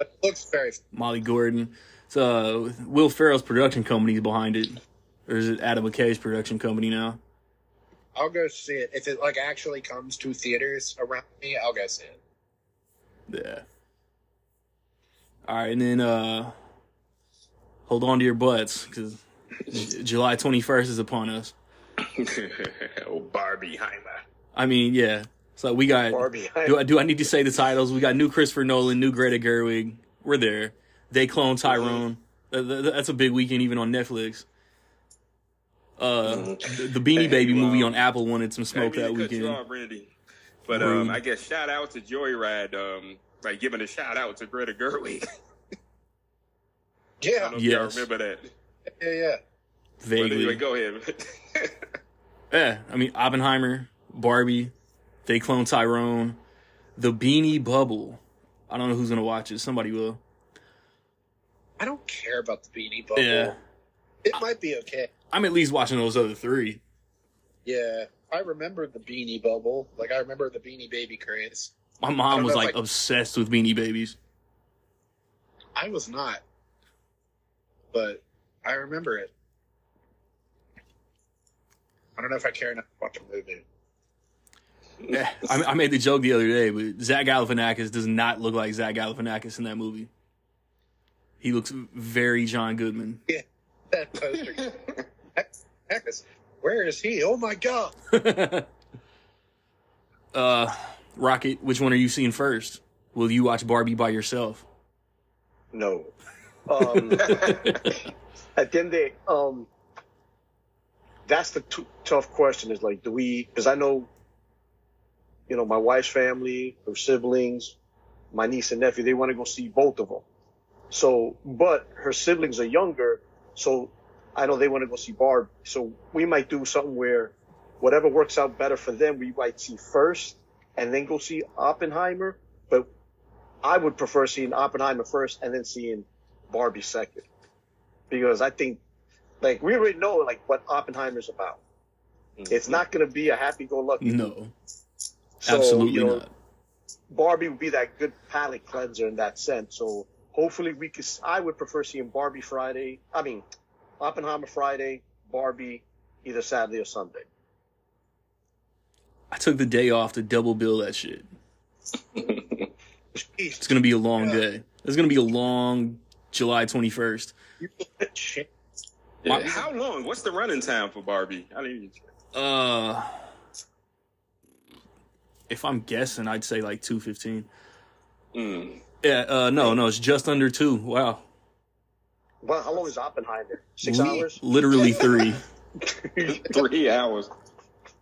it (laughs) looks very.
Molly Gordon. So uh, Will Ferrell's production company's behind it. Or is it Adam McKay's production company now?
I'll go see it if it like actually comes to theaters around me. I'll go see it.
Yeah. All right, and then uh, hold on to your butts because July 21st is upon us. (laughs)
oh, Barbenheimer.
I mean, yeah. So we got.
Barbie.
Do I do I need to say the titles? We got new Christopher Nolan, new Greta Gerwig. We're there. They clone Tyrone. Th- th- That's a big weekend even on Netflix. Uh, the the Beanie Baby
well,
movie on Apple wanted some smoke that
to cut you
weekend.
off, Randy. But um, I guess shout out to Joyride, um, like giving a shout out to Greta Gerwig. I
Yeah,
don't know if
Yes.
remember that.
yeah, yeah.
Vaguely.
anyway, go ahead. (laughs)
Yeah, I mean Oppenheimer, Barbie, They Clone Tyrone, The Beanie Bubble. I don't know who's gonna watch it. Somebody will.
I don't care about the Beanie Bubble.
Yeah,
It might be okay.
I'm at least watching those other three.
Yeah, I remember the Beanie Bubble. Like I remember the Beanie Baby craze.
My mom was
know if
like
I-
obsessed with Beanie Babies.
I was not, but I remember it. I don't know if I care enough to watch a movie.
Yeah, I, I made the joke the other day, but Zach Galifianakis does not look like Zach Galifianakis in that movie. He looks very John Goodman.
Yeah, that poster. (laughs) Heck, this- where is he? Oh my god! (laughs)
uh, Rocket, which one are you seeing first? Will you watch Barbie by yourself?
No. Um, (laughs) at the end of the day, um, that's the t- tough question is like, do we, because I know, you know, my wife's family, her siblings, my niece and nephew, they want to go see both of them. So, but her siblings are younger, so I know they want to go see Barb. So we might do something where whatever works out better for them, we might see first and then go see Oppenheimer. But I would prefer seeing Oppenheimer first and then seeing Barbie second. Because I think, like, we already know, like, what Oppenheimer's about. Mm-hmm. It's not going to be a happy-go-lucky.
No,
So,
absolutely
you know,
not.
Barbie would be that good palate cleanser in that sense. So hopefully we could. I would prefer seeing Barbie Friday. I mean, Oppenheimer Friday, Barbie either Saturday or Sunday.
I took the day off to double bill that shit. (laughs) It's gonna be a long
Yeah.
day. It's gonna be a long July 21st.
Yeah, How long? What's the running time for Barbie? I didn't even.
Uh, if I'm guessing, I'd say like 215.
Mm.
Yeah, uh, no, no, it's just under two. Wow.
Well, how long is Oppenheimer? Six
Li-
hours.
Literally three. (laughs)
Three hours.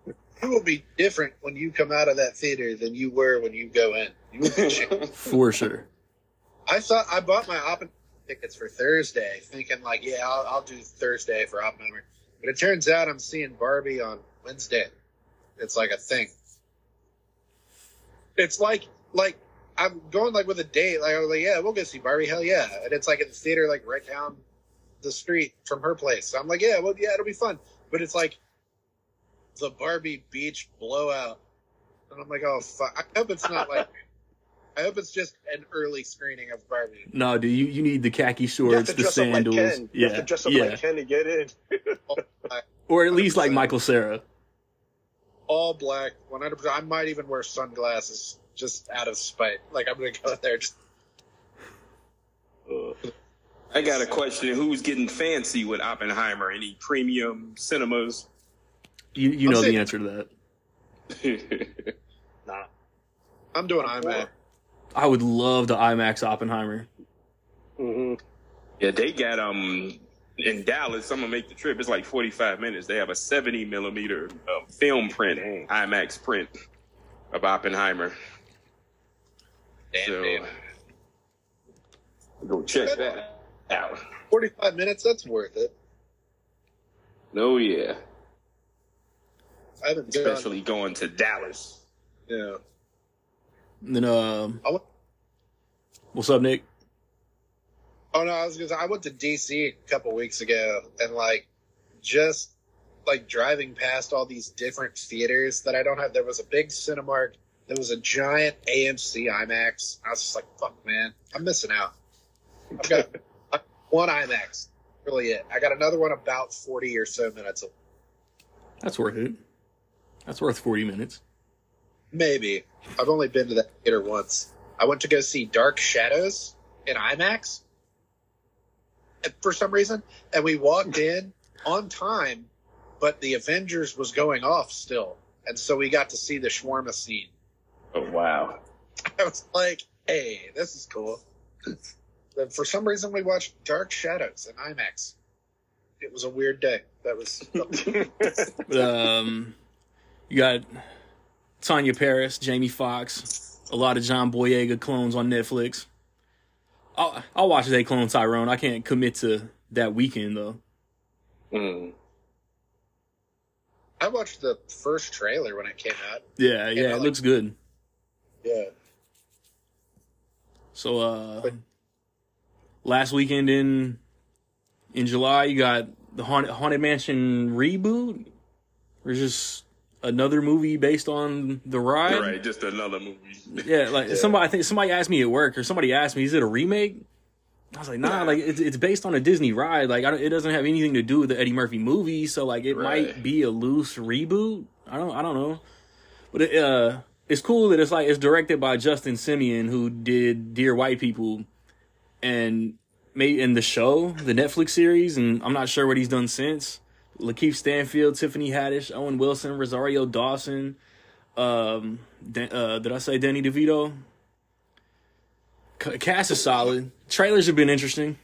It will be different when you come out of that theater than you were when you go in. You will be. (laughs)
For sure.
I thought I bought my Oppenheimer tickets for Thursday, thinking like, yeah, I'll, I'll do Thursday for Oppenheimer. But it turns out I'm seeing Barbie on Wednesday. It's like a thing. It's like like I'm going like with a date. Like I was like, yeah, we'll go see Barbie. Hell yeah! And it's like in the theater, like right down the street from her place. So I'm like, yeah, well, yeah, it'll be fun. But it's like the Barbie beach blowout, and I'm like, oh fuck. I hope it's not like (laughs) I hope it's just an early screening of Barbie.
No, dude, you, you need the khaki shorts, the
dress like
sandals.
Ken. You
yeah,
have to dress up
yeah.
like Ken to get in. (laughs)
or at least like Michael Cera.
All black, 100%. I might even wear sunglasses just out of spite. Like, I'm going to go in there just.
I got a question. Who's getting fancy with Oppenheimer? Any premium cinemas?
You you know the answer to that. (laughs)
Nah.
I'm doing IMAX.
I would love the IMAX Oppenheimer.
hmm
yeah, they got um in Dallas. I'm gonna make the trip. It's like 45 minutes. They have a 70 millimeter um, film print, IMAX print of Oppenheimer.
Damn,
So
damn.
go check that out.
45 minutes, that's worth it.
No, yeah,
I haven't gone.
especially going to Dallas.
Yeah.
And then um,
I went,
what's up, Nick?
oh, no, I was going to say, I went to DC a couple weeks ago and, like, just, like, driving past all these different theaters that I don't have. There was a big Cinemark. There was a giant AMC IMAX. I was just like, fuck, man, I'm missing out. I've got (laughs) one IMAX. Really it. I got another one about 40 or so minutes.
That's worth it. That's worth forty minutes.
Maybe. I've only been to that theater once. I went to go see Dark Shadows in IMAX for some reason, and we walked (laughs) in on time, but the Avengers was going off still, and so we got to see the shawarma scene.
Oh wow. (laughs)
I was like, "Hey, this is cool." But for some reason, we watched Dark Shadows in IMAX. It was a weird day. That was (laughs)
um, you got Teyonah Parris, Jamie Foxx, a lot of John Boyega clones on Netflix. I'll, I'll watch They Clone Tyrone. I can't commit to that weekend though.
Mm.
I watched the first trailer when it came out.
Yeah, yeah, it
like-
looks good.
Yeah.
So, uh,
But-
last weekend in in July, you got the Haunted, Haunted Mansion reboot, or just another movie based on the ride.
Right, just another movie. (laughs)
Yeah, like
Yeah.
somebody, I think somebody asked me at work, or somebody asked me, "Is it a remake?" I was like, "Nah, like it's it's based on a Disney ride. Like I don't, it doesn't have anything to do with the Eddie Murphy movie. So like it
Right.
might be a loose reboot. I don't, I don't know, but it, uh, it's cool that it's like it's directed by Justin Simien, who did Dear White People, and made in the show, the Netflix series, and I'm not sure what he's done since. Lakeith Stanfield, Tiffany Haddish, Owen Wilson, Rosario Dawson. Um, uh, did I say Danny DeVito? Cast is solid. Trailers have been interesting.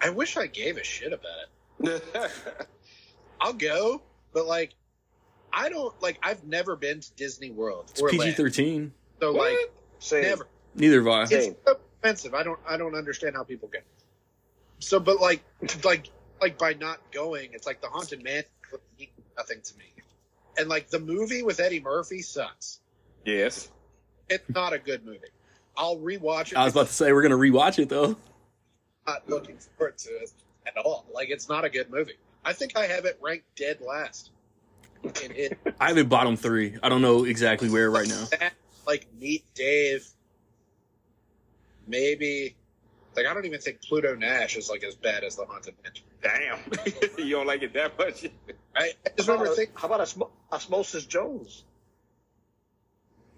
I wish I gave a shit about it. (laughs) I'll go, but like, I don't like. I've never been to Disney World
It's PG thirteen.
so like
Same.
never.
Neither have I.
It's so expensive. I don't. I don't understand how people get. So, but like, (laughs) like, like by not going, it's like the haunted man means nothing to me. And like the movie with Eddie Murphy sucks.
yes.
It's not a good movie. I'll rewatch it.
I was about to say we're gonna rewatch it though.
Not looking forward to it at all. Like it's not a good movie. I think I have it ranked dead last. In it,
I have it bottom three. I don't know exactly where right now.
like Meet Dave, maybe. Like I don't even think Pluto Nash is like as bad as the Haunted Mansion.
Damn. (laughs) you don't like it that much?
I, I just
How
remember
about,
thinking
how about Osmo- Osmosis Jones?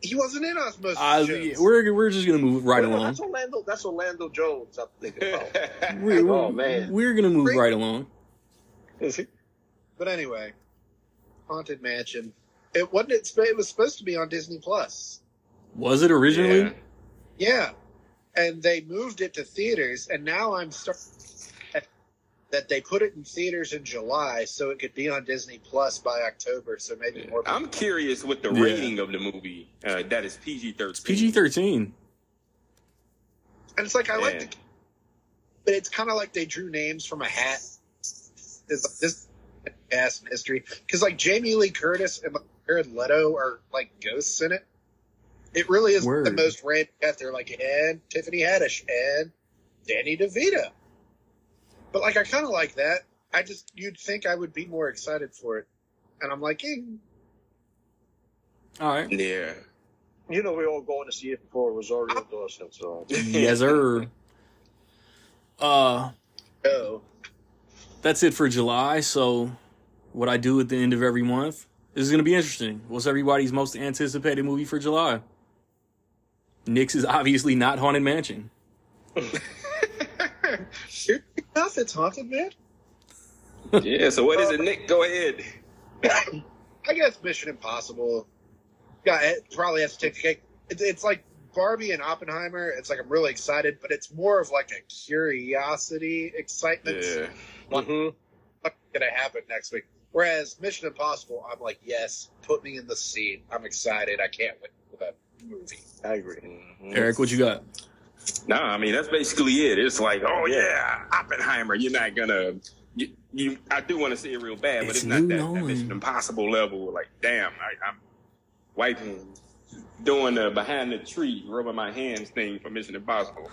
he wasn't in Osmosis
Uh,
Jones.
we're we're just gonna move right
Well, no,
along.
That's Orlando. That's Orlando Jones. I'm thinking about.
We're,
Oh, man.
we're gonna move right along.
Is he?
But anyway, Haunted Mansion. It wasn't. It, it was supposed to be on Disney Plus.
Was it originally?
Yeah.
Yeah, and they moved it to theaters, and now I'm starting that they put it in theaters in July so it could be on Disney Plus by October. So maybe more.
I'm curious with the
Yeah.
rating of the movie. Uh, that is PG thirteen.
PG thirteen.
and it's like I like
Yeah.
the, but it's kind of like they drew names from a hat. It's like this ass in history because like Jamie Lee Curtis and like, Jared Leto are like ghosts in it. It really is the most random cat. They're like and Tiffany Haddish and Danny DeVito. But like I kind of like that. I just you'd think I would be more excited for it, and I'm like, eh,
All right.
Yeah.
you know we're all going to see it for Rosario Dawson. So
yes, sir. (laughs) Uh,
Oh,
that's it for July. So, what I do at the end of every month this is going to be interesting. What's everybody's most anticipated movie for July? Nick's is obviously not Haunted Mansion.
Your mouth it's haunted, man.
Yeah. So what is it, Nick? Go ahead. (coughs)
I guess Mission Impossible. Yeah, it probably has to take the cake. It's, it's like Barbie and Oppenheimer. It's like I'm really excited, but it's more of like a curiosity excitement.
Yeah.
Mhm.
What's gonna happen next week? Whereas Mission Impossible, I'm like, yes, put me in the seat. I'm excited. I can't wait for that movie.
I agree.
Mhm.
Eric, what you got?
No, I mean that's basically it. It's like, oh yeah, Oppenheimer. You're not gonna. You, you I do want to see it real bad, but
It's
it's not that, that
Nolan.
Mission Impossible level. Like, damn, I, I'm wiping, doing the behind the tree, rubbing my hands thing for Mission Impossible.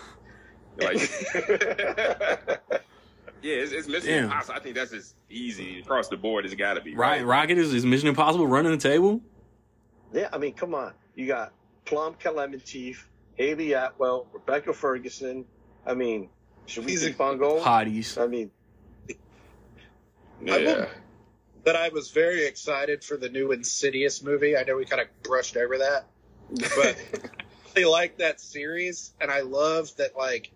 Like, (laughs) (laughs) yeah, it's, it's Mission
Damn.
Impossible. I think that's just easy across the board. It's got to be
Right, Rocket is, is Mission Impossible running the table?
Yeah, I mean, come on. You got Pom Klementieff, Hayley Atwell, Rebecca Ferguson. I mean, should we
He's
keep
a-
on going?
Hotties.
I mean,
Yeah.
I That I was very excited for the new Insidious movie. I know we kind of brushed over that, but (laughs) I like that series, and I love that like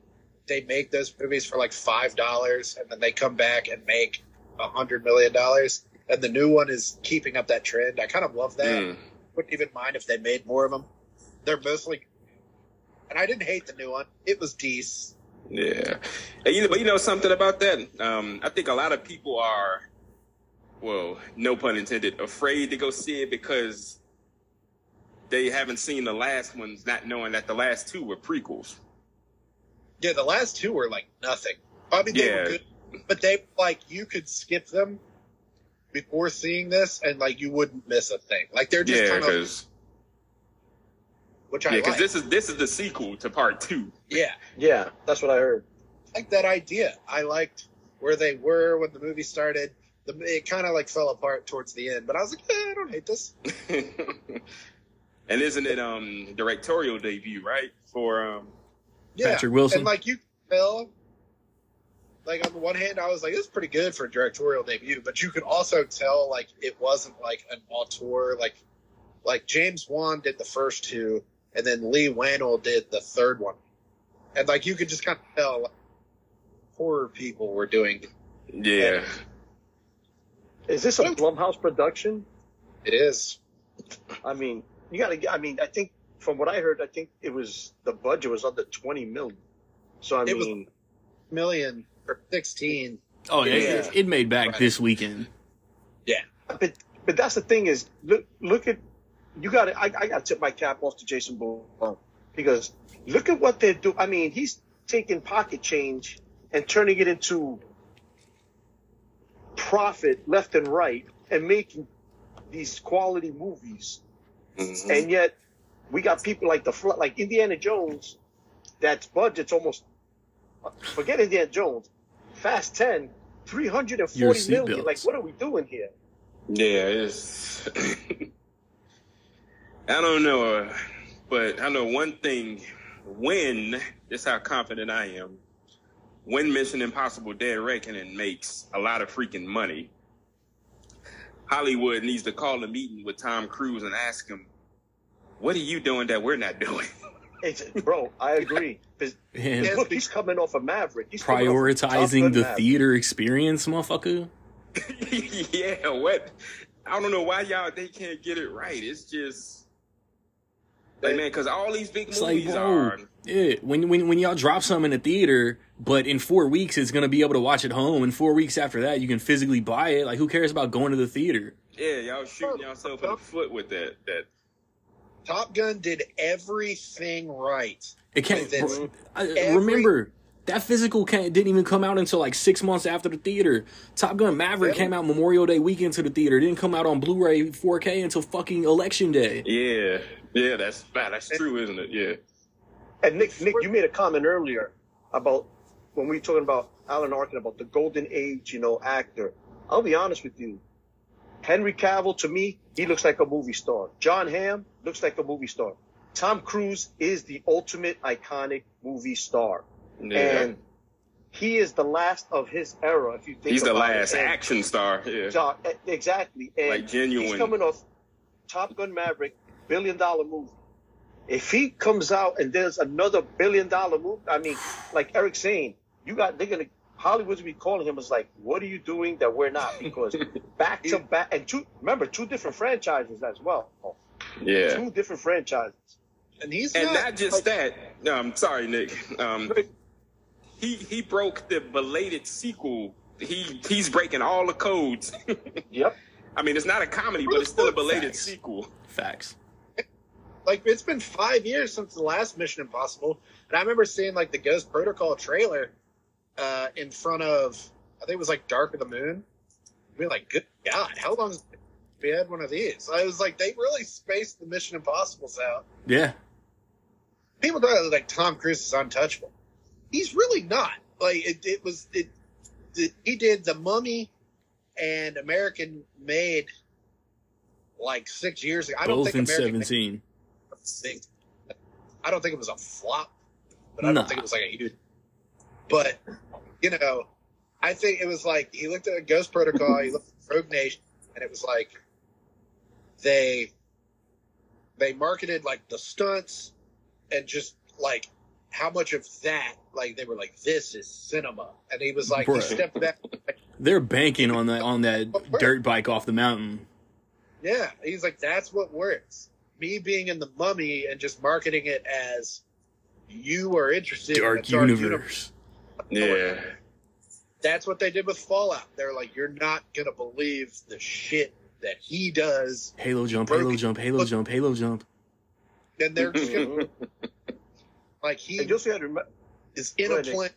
they make those movies for like five dollars, and then they come back and make a hundred million dollars. And the new one is keeping up that trend. I kind of love that.
Mm.
Wouldn't even mind if they made more of them. They're mostly, and I didn't hate the new one. It was decent.
Yeah, and you know, but you know something about that. Um, I think a lot of people are, well, no pun intended, afraid to go see it because they haven't seen the last ones, not knowing that the last two were prequels.
Yeah, the last two were like nothing. I mean, they
Yeah.
were good, but they like you could skip them before seeing this, and like you wouldn't miss a thing. Like they're just
Yeah,
kind of,
because
which I
yeah, because
like.
this is this is the sequel to part two.
yeah,
yeah, that's what I heard.
I like that idea. I liked where they were when the movie started. The it kind of like fell apart towards the end, but I was like, eh, I don't hate this. (laughs)
and isn't it um directorial debut right for um
Yeah,
Patrick Wilson.
and like you could tell. Like on the one hand, I was like, "It's pretty good for a directorial debut," but you could also tell like it wasn't like an auteur. Like, like James Wan did the first two, and then Leigh Whannell did the third one, and like you could just kind of tell like, horror people were doing
yeah
Is this a Blumhouse production?
it is.
I mean, you got to. I mean, I think from what I heard, I think it was the budget was under twenty million. So I
It was-
mean,
Million or sixteen.
Oh, yeah.
Yeah.
It, it made back
Right.
this weekend.
Yeah, but but that's the thing is look look at you got to I, I got to tip my cap off to Jason Bourne because look at what they're doing. I mean, he's taking pocket change and turning it into profit left and right and making these quality movies.
Mhm.
And yet we got people like the Fl- like Indiana Jones that's budget's almost forget Indiana Jones. Fast 10, 340
Your
Like what are we doing here?
Yeah, it's. (laughs) I don't know, uh, but I know one thing. When this how confident I am. When Mission Impossible: Dead Reckoning makes a lot of freaking money, Hollywood needs to call a meeting with Tom Cruise and ask him, "What are you doing that we're not doing?"
It's, bro, I (laughs) agree.
And
Yeah.
Look, he's coming off a Maverick. He's coming off a Top
prioritizing the
Maverick.
theater experience, motherfucker. (laughs)
yeah, what? I don't know why y'all they can't get it right. It's just like man, because all these big
It's like,
movies
bro,
are.
yeah, when, when, when y'all drop something in the theater, but in four weeks it's going to be able to watch at home, and four weeks after that you can physically buy it. Like, who cares about going to the theater?
Yeah, y'all shooting yourself in the foot with that. That
Top Gun did everything right.
It can't.
Within every-
remember that physical can't, didn't even come out until like six months after the theater. Top Gun Maverick
Yeah.
came out Memorial Day weekend to the theater. It didn't come out on Blu-ray 4K until fucking election day.
yeah, yeah, that's bad. that's true, isn't it? Yeah.
And Nick, Nick, you made a comment earlier about when we were talking about Alan Arkin about the golden age, you know, actor. I'll be honest with you. Henry Cavill, to me, he looks like a movie star. Jon Hamm looks like a movie star. Tom Cruise is the ultimate iconic movie star,
Yeah.
and he is the last of his era. If you think
He's the last
it.
Action star. Yeah.
Exactly, and
Like genuine.
He's coming off Top Gun Maverick, billion dollar movie. If he comes out and there's another billion dollar movie, I mean, like Eric saying, you got they're gonna Hollywood's gonna be calling him as like, what are you doing that we're not? Because (laughs) back to back and two remember two different franchises as well.
Yeah.
Two different franchises.
And he's
And
not,
not just that. No, I'm sorry, Nick. Um, he he broke the belated sequel. He he's breaking all the codes. (laughs)
Yep.
I mean, it's not a comedy, but it's still a belated
Facts.
sequel.
Facts.
like it's been five years since the last Mission Impossible, and I remember seeing like the Ghost Protocol trailer uh, in front of I think it was like Dark of the Moon. Be like, good God, how long has we had one of these? I was like, they really spaced the Mission Impossibles out.
Yeah.
People thought that, like Tom Cruise is untouchable. He's really not. Like it, it was it, it. He did the Mummy and American Made like six years ago. I don't
Both
think
in
American
17.
thing. I don't think it was a flop, but I
Nah.
don't think it was like a huge. But you know, I think it was like he looked at Ghost Protocol, he looked at Rogue Nation, and it was like they they marketed like the stunts and just like how much of that like they were like this is cinema, and he was like he stepped back.
They're banking on that on that dirt bike off the mountain.
Yeah, he's like, that's what works. Me being in the mummy and just marketing it as you are interested
Dark
in the
universe.
Yeah.
That's what they did with Fallout. They're like, you're not gonna believe the shit that he does,
Halo jump, Halo jump, Halo jump, Halo jump.
and they're just (laughs) gonna like he
And you also had to remember,
is in a plan.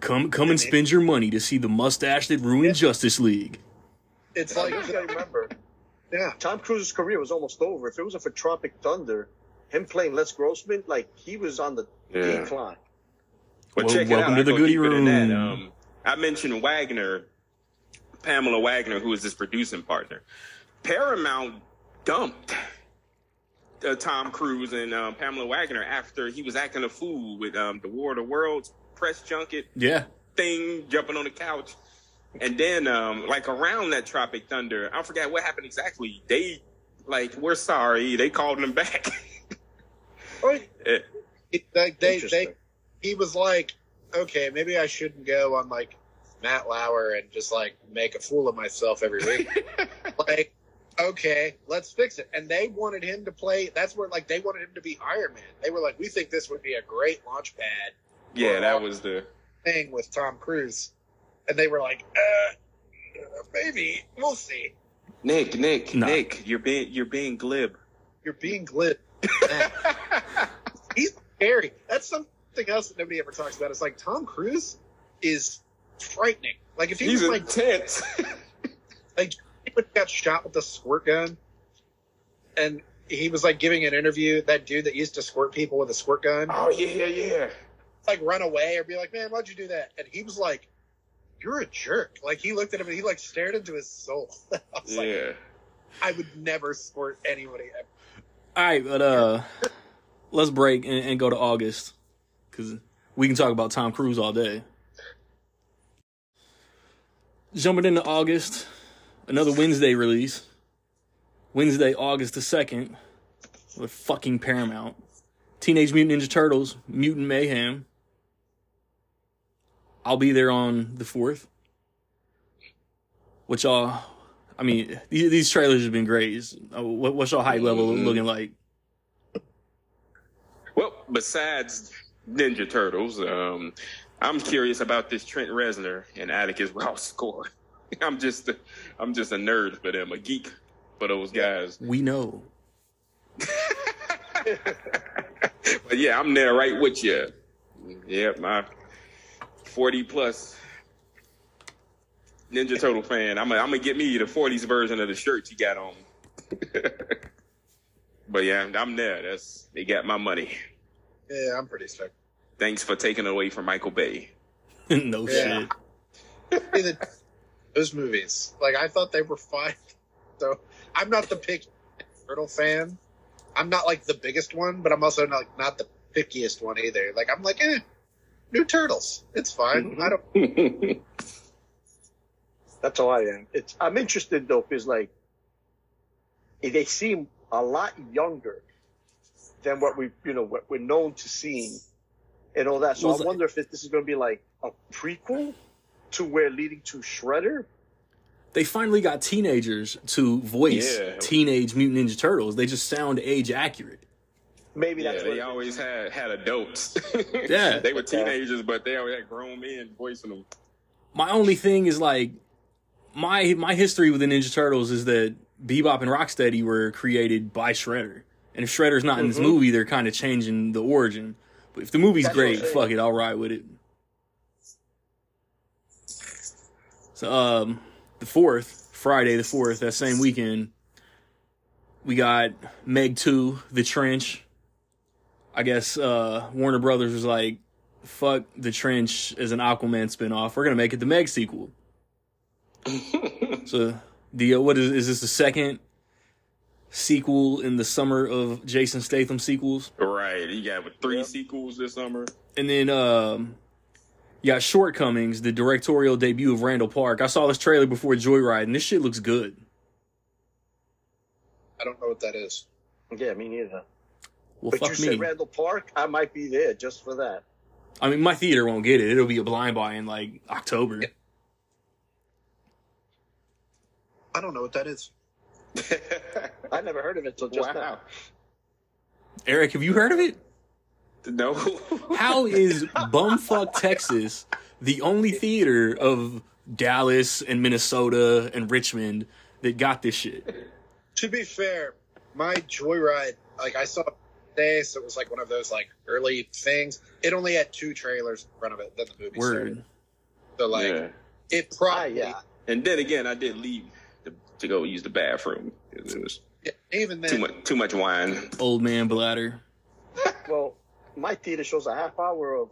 Come come and spend your money to see the mustache that ruined Justice League.
It's
like,
like,
you gotta remember,
yeah,
Tom Cruise's career was almost over. If it wasn't for Tropic Thunder, him playing Les Grossman, like he was on the
Yeah.
decline.
Well,
Well,
check
welcome
it out.
to
I
the
go
goodie
that.
room.
Um, I mentioned Wagner, Pamela Wagner, who is his producing partner. Paramount dumped uh, Tom Cruise and um, Pamela Wagner after he was acting a fool with um, the War of the Worlds press junket
Yeah.
thing, jumping on the couch. And then, um, like around that Tropic Thunder, I forgot what happened exactly. They, like, we're sorry. They called him back. (laughs)
Right.
Eh,
It- like they they he was like, okay, maybe I shouldn't go on like Matt Lauer and just like make a fool of myself every week. (laughs) like, okay, let's fix it. And they wanted him to play. That's where like they wanted him to be Iron Man. They were like, we think this would be a great launch pad
yeah, that was the.
thing with Tom Cruise. And they were like, uh, maybe we'll see.
Nick, Nick,
Nah.
Nick, you're being you're being glib.
You're being glib. (laughs) He's scary. That's something else that nobody ever talks about. It's like Tom Cruise is frightening. Like if he
He's
was like
intense. (laughs)
like he got shot with a squirt gun, and he was like giving an interview. That dude that used to squirt people with a squirt gun,
oh yeah, yeah.
like run away or be like, "Man, why'd you do that?" And he was like, "You're a jerk." Like he looked at him and he like stared into his soul. (laughs) I was like,
Yeah.
I would never squirt anybody. ever.
All right, but uh, let's break and, and go to August because we can talk about Tom Cruise all day. Jumping into August, another Wednesday release. Wednesday, August the second, with fucking Paramount. Teenage Mutant Ninja Turtles, Mutant Mayhem. I'll be there on the fourth. Which y'all, I mean, these, these trailers have been great. Uh, What, what's your hype level
Mhm.
looking like?
Well, besides Ninja Turtles, um, I'm curious about this Trent Reznor and Atticus Ross score. (laughs) I'm just, a, I'm just a nerd for them, a geek for those guys.
We know. (laughs)
But yeah, I'm there right with you. Yeah, my 40 plus Ninja Turtle fan. I'm gonna I'm gonna get me the 40s version of the shirt you got on. (laughs) but yeah, I'm there. That's they got my money.
Yeah, I'm pretty stoked.
Thanks for taking away from Michael Bay. (laughs)
no
Yeah.
shit.
Those movies, like I thought they were fine. (laughs) So I'm not the big turtle fan, I'm not like the biggest one, but I'm also not not the pickiest one either. Like I'm like, eh, new turtles. It's fine. I don't. (laughs)
That's how I am. It's I'm interested though because like they seem a lot younger than what we you know what we're known to seeing and all that. So
Well,
I
it's-
wonder if this is going to be like a prequel to where leading to Shredder.
They finally got teenagers to voice
Yeah.
Teenage Mutant Ninja Turtles. They just sound age accurate.
Maybe
yeah,
that's what
they always
is.
had had adults. (laughs)
Yeah.
they were teenagers, but they always had grown men voicing them.
My only thing is like my my history with the Ninja Turtles is that Bebop and Rocksteady were created by Shredder. And if Shredder's not in this
Mhm.
movie, they're kind of changing the origin. But if the movie's
That's
great, fuck it, I'll ride with it. So um the fourth, Friday the fourth, that same weekend, we got Meg 2, The Trench. I guess uh Warner Brothers was like, fuck The Trench as an Aquaman spinoff. We're gonna make it the Meg sequel. (laughs) So the uh, what is is this the second sequel in the summer of Jason Statham sequels?
right. You got with three
Yep.
sequels this summer.
And then um you got Shortcomings, the directorial debut of Randall Park. I saw this trailer before Joyride, and this shit looks good.
I don't know what that is.
Yeah, me neither.
Well,
but
fuck
you
me.
said Randall Park, I might be there just for that.
I mean, my theater won't get it. It'll be a blind buy in like October.
I don't know what that is. (laughs)
I never heard of it until just
wow.
now.
Eric, have you heard of it?
No. (laughs)
How is bumfuck Texas the only theater of Dallas and Minnesota and Richmond that got this shit?
To be fair, my Joyride, like I saw it today, so it was like one of those like early things. It only had two trailers in front of it. Then the movie started.
Word.
So like
yeah.
it
Ah, yeah.
And then again, I did leave to, to go use the bathroom. It was
even then
too much too much wine.
Old man bladder. (laughs)
Well, my theater shows a half hour of,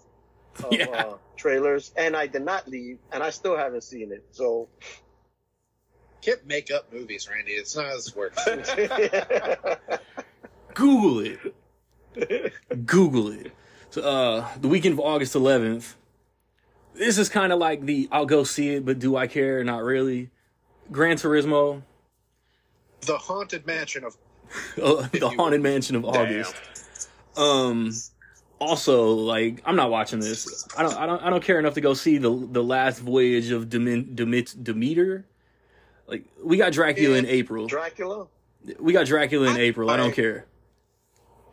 of
Yeah.
uh, trailers, and I did not leave, and I still haven't seen it. So,
can't make up movies, Randy. It's not as work. (laughs) (laughs)
Google it. Google it. So, uh, the weekend of August 11th. This is kind of like the I'll go see it, but do I care? Not really. Gran Turismo,
the haunted mansion of (laughs)
uh, the Haunted Mansion of August. Um, also, like I'm not watching this. I don't. I don't. I don't care enough to go see the the last voyage of Demin, Demit, Demeter. Like we got Dracula in
Yeah.
April.
Dracula.
We got Dracula in
I-
April. I don't care.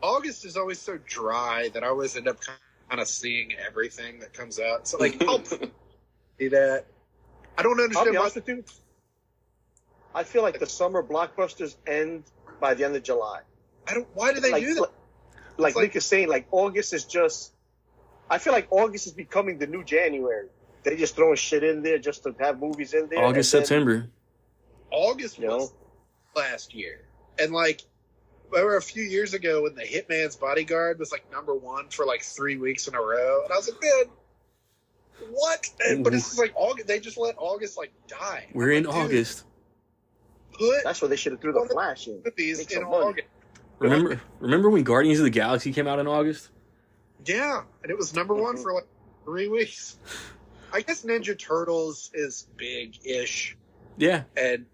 August is always so dry that I always end up kind of seeing everything that comes out. So like I'll (laughs) see that. I don't
I'll
understand
be
why
honest with you. I feel like the summer blockbusters end by the end of July.
I don't why do they
like,
do that?
Like, like
like-
Nick is saying, like August is just. I feel like August is becoming the new January. They just throwing shit in there just to have movies in there.
August,
then-
September.
August
You
was
know?
last year. And like remember a few years ago when the Hitman's Bodyguard was like number one for like three weeks in a row, and I was like, man, what? And, but it's mm-hmm. just like August. They just let August like die.
We're in
Like, dude,
August.
Put
That's where they should have threw the Flash in.
movies
Make
in
some money.
August.
Remember? Remember when Guardians of the Galaxy came out in August?
Yeah, and it was number one for like three weeks. I guess Ninja Turtles is big-ish,
Yeah.
and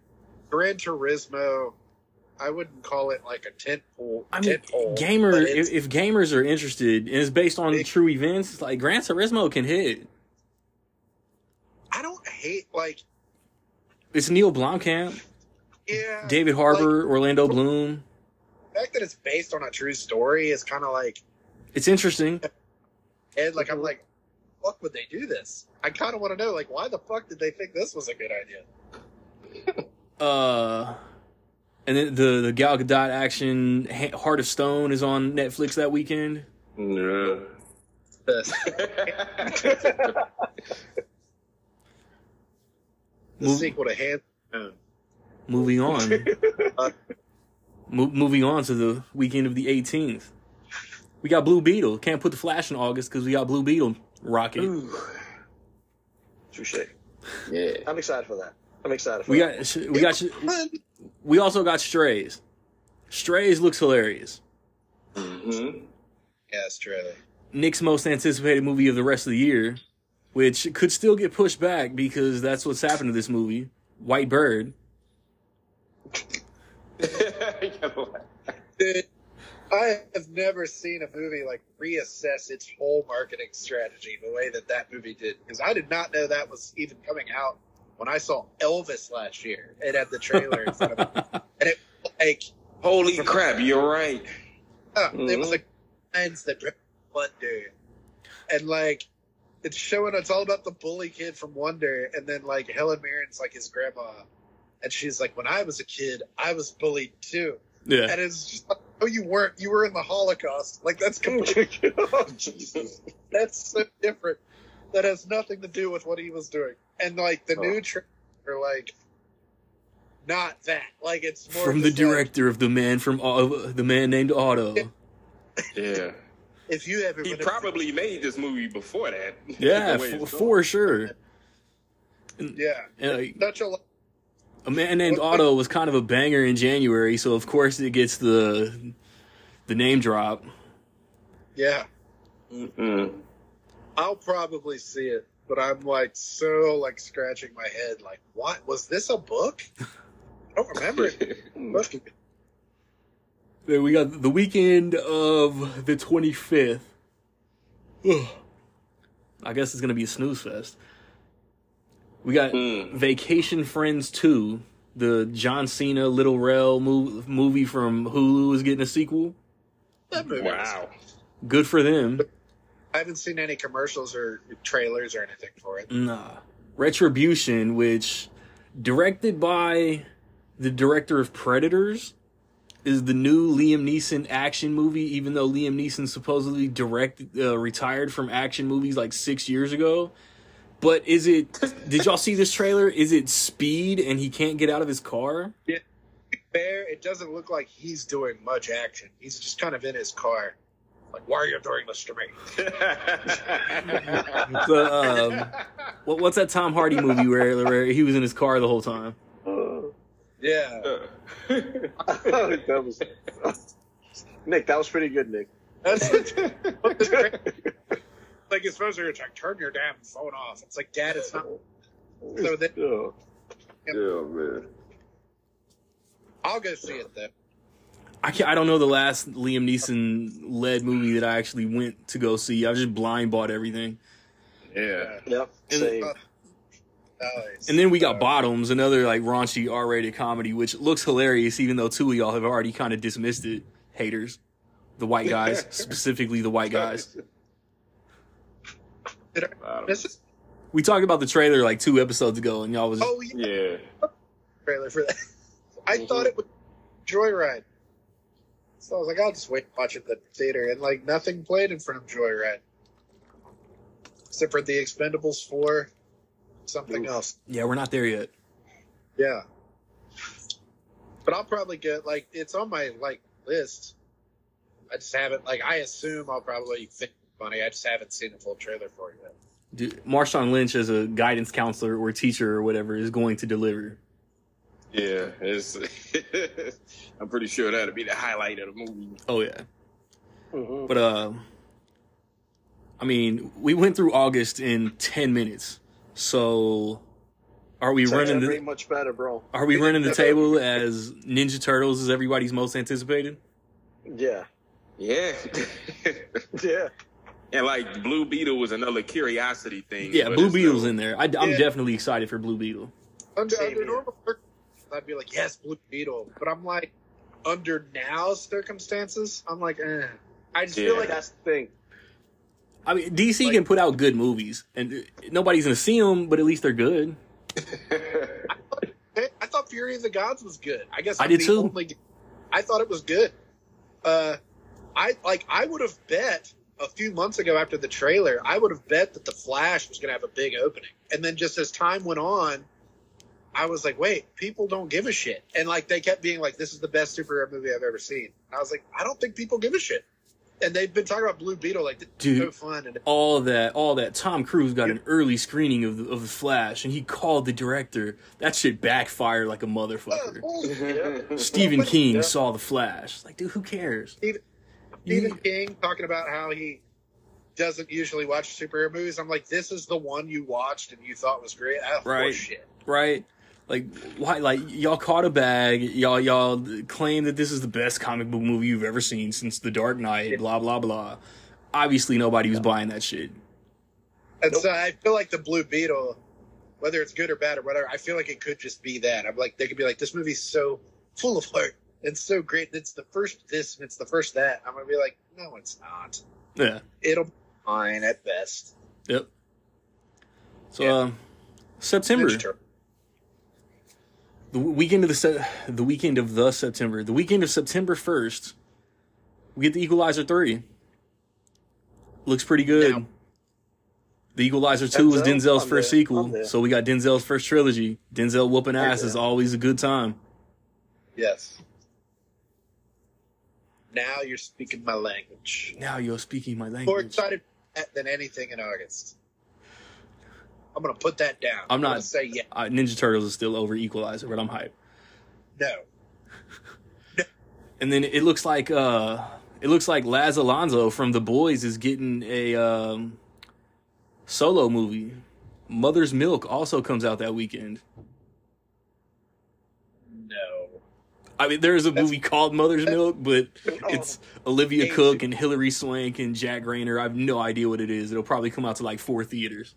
Gran Turismo. I wouldn't call it like a tent pole.
I mean,
tent pole,
gamer.
but
If, if gamers are interested and it's based on
Big-
true events, like Gran Turismo can hit.
I don't hate like
It's Neil Blomkamp,
yeah.
David Harbour, Orlando Bloom.
the fact that it's based on a true story is kind of like,
It's interesting.
and like I'm like, fuck would they do this? I kind of want to know like why the fuck did they think this was a good idea? (laughs)
Uh, and then the the Gal Gadot action Heart of Stone is on Netflix that weekend.
Yeah. (laughs)
The sequel to Hand. Stone.
Moving (laughs) on. Mo- moving on to the weekend of the 18th. We got Blue Beetle. Can't put the Flash in August because we got Blue Beetle rocket.
Ooh.
Touche.
Yeah.
I'm excited for that. I'm excited for
We
that.
got we got sh- we also got Strays. Strays looks hilarious.
Mm-hmm.
Yes, trailer.
Nick's most anticipated movie of the rest of the year, which could still get pushed back because that's what's happened to this movie, White Bird.
Dude, (laughs) I have never seen a movie like reassess its whole marketing strategy the way that that movie did. Because I did not know that was even coming out when I saw Elvis last year. It had the trailer in front of me, (laughs) and it was like
Holy crap, you're right.
uh, it
Mhm.
was like lines that drip Wonder, and like it's showing. It's all about the bully kid from Wonder, and then like Helen Mirren's like his grandma, and she's like, "When I was a kid, I was bullied too."
yeah.
And it's just like, "No, you weren't. You were in the Holocaust." Like that's (laughs) completely
oh, Jesus. (laughs)
that's so different. That has nothing to do with what he was doing. And like the
Oh.
new trailer, like not that. Like it's more
From the
just like,
director of the man from Au- the man named Otto.
Yeah.
if you ever
He
been a-
probably made this movie before that. (laughs)
Yeah,
The way
f-
it's
for sure.
yeah,
And, like,
such a
a man named Otto was kind of a banger in January, so of course it gets the the name drop.
yeah.
Mm-mm.
I'll probably see it, but I'm like so like scratching my head. Like, what was this a book? I don't remember it. (laughs)
Then we got the weekend of the 25th. Ugh. I guess it's gonna be a snooze fest. We got
Mm.
Vacation Friends 2, the John Cena Lil Rel mov- movie from Hulu is getting a sequel.
That movie was-
wow.
Good for them.
I haven't seen any commercials or trailers or anything for it.
Nah. Retribution, which directed by the director of Predators, is the new Liam Neeson action movie. Even though Liam Neeson supposedly direct uh, retired from action movies like six years ago, but is it? did y'all see this trailer? Is it Speed and he can't get out of his car? Yeah.
Fair, it doesn't look like he's doing much action. He's just kind of in his car. Like, why are you doing this to me? (laughs)
The, um, what, what's that Tom Hardy movie where where he was in his car the whole time? (sighs)
Yeah. (laughs)
that was Nick. That was pretty good, Nick.
That's (laughs) like his supposed to like turn your damn phone off. It's like, Dad, it's not. So then
Oh.
yeah, man.
I'll go see it then.
I can't, I don't know the last Liam Neeson led movie that I actually went to go see. I just blind bought everything.
Yeah.
Yep.
And-
Same.
Oh, nice.
And then we got Bottoms, another like raunchy R-rated comedy, which looks hilarious, even though two of y'all have already kind of dismissed it. Haters, the white guys, (laughs) specifically the white guys.
Did I miss it?
We talked about the trailer like two episodes ago, and y'all was
Oh yeah,
Yeah.
trailer for that. (laughs) I
Mhm.
thought it was Joyride. So I was like, I'll just wait and watch it at the theater, and like nothing played in front of Joyride, except for The Expendables four, something
Oof.
else.
yeah, we're not there yet.
Yeah. But I'll probably get like it's on my like list. I just haven't like I assume I'll probably think it's funny. I just haven't seen the full trailer for it yet.
Dude, Marshawn Lynch, as a guidance counselor or teacher or whatever, is going to deliver.
Yeah. It's, (laughs) I'm pretty sure that'll be the highlight of the movie.
Oh yeah,
Mhm.
but uh, I mean, we went through August in ten minutes, so are we
It's
running the
much better, bro.
Are we running the (laughs) table as Ninja Turtles is everybody's most anticipated?
Yeah.
Yeah. (laughs)
Yeah.
And like Blue Beetle was another curiosity thing.
Yeah, Blue Beetle's
no-
in there. I, am
Yeah.
definitely excited for Blue Beetle.
Under,
Same
under normal circumstances, I'd be like, yes, Blue Beetle. But I'm like, under now circumstances, I'm like, eh. I just feel like
That's the thing.
I mean, DC
Like-
can put out good movies, and uh, nobody's gonna see them, but at least they're good. (laughs)
Hey, I thought Fury of the Gods was good. I guess
I
I'm
did
the
too.
Only, I thought it was good. Uh, I like. I would have bet a few months ago after the trailer. I would have bet that the Flash was going to have a big opening, and then just as time went on, I was like, wait, people don't give a shit, and like they kept being like, this is the best superhero movie I've ever seen. And I was like, I don't think people give a shit. And they've been talking about Blue Beetle like
Dude.
so fun, and
All that, all that. Tom Cruise got an early screening of the, of the Flash, and he called the director. That shit backfired like a motherfucker.
Yeah. (laughs)
Stephen King
Yeah.
saw the Flash. Like, dude, who cares?
Stephen King talking about how he doesn't usually watch superhero movies. I'm like, this is the one you watched and you thought was great. Ah,
Right.
Shit.
right? Like why? Like y'all caught a bag. Y'all y'all claim that this is the best comic book movie you've ever seen since The Dark Knight. Blah blah blah. Obviously, nobody was buying that shit.
And
Nope.
so I feel like the Blue Beetle, whether it's good or bad or whatever, I feel like it could just be that. I'm like, they could be like, this movie's so full of heart and so great. It's the first this and it's the first that. I'm gonna be like, no, it's not.
Yeah.
It'll be fine at best.
Yep. So
Yeah.
um, September, the weekend of the se- the weekend of the September, the weekend of September first, we get the Equalizer three. Looks pretty good.
Yeah.
The Equalizer two was Denzel's first
there.
sequel, so we got Denzel's first trilogy. Denzel whooping ass is always a good time.
Yes. Now you're speaking my language.
Now you're speaking my language.
More excited than anything in August. I'm gonna put that down.
I'm not-
gonna say yeah.
Uh, Ninja Turtles is still over Equalizer, but I'm hyped.
No.
And then it looks like uh it looks like Laz Alonso from The Boys is getting a um solo movie. Mother's Milk also comes out that weekend.
No.
I mean, there is a
That's-
movie called Mother's Milk, but it's Olivia
Amazing.
Cook and Hilary Swank and Jack Rayner. I have no idea what it is. It'll probably come out to like four theaters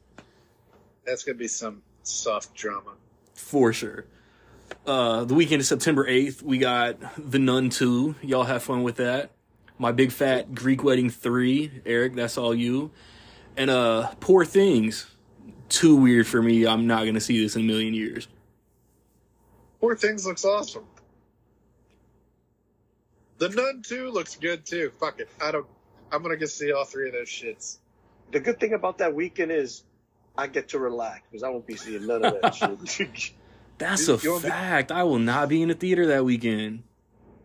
That's gonna be some soft drama.
for sure. Uh, the weekend of September 8th, we got The Nun 2. Y'all have fun with that. My Big Fat Greek Wedding 3. Eric, that's all you. And uh, Poor Things. Too weird for me. I'm not going to see this in a million years.
Poor Things looks awesome. The Nun 2 looks good too. Fuck it. I don't I'm gonna go see all three of those shits.
The good thing about that weekend is I get to relax because I won't be seeing none of that shit. (laughs)
That's
You-
a
you want me-
fact. I will not be in the theater that weekend.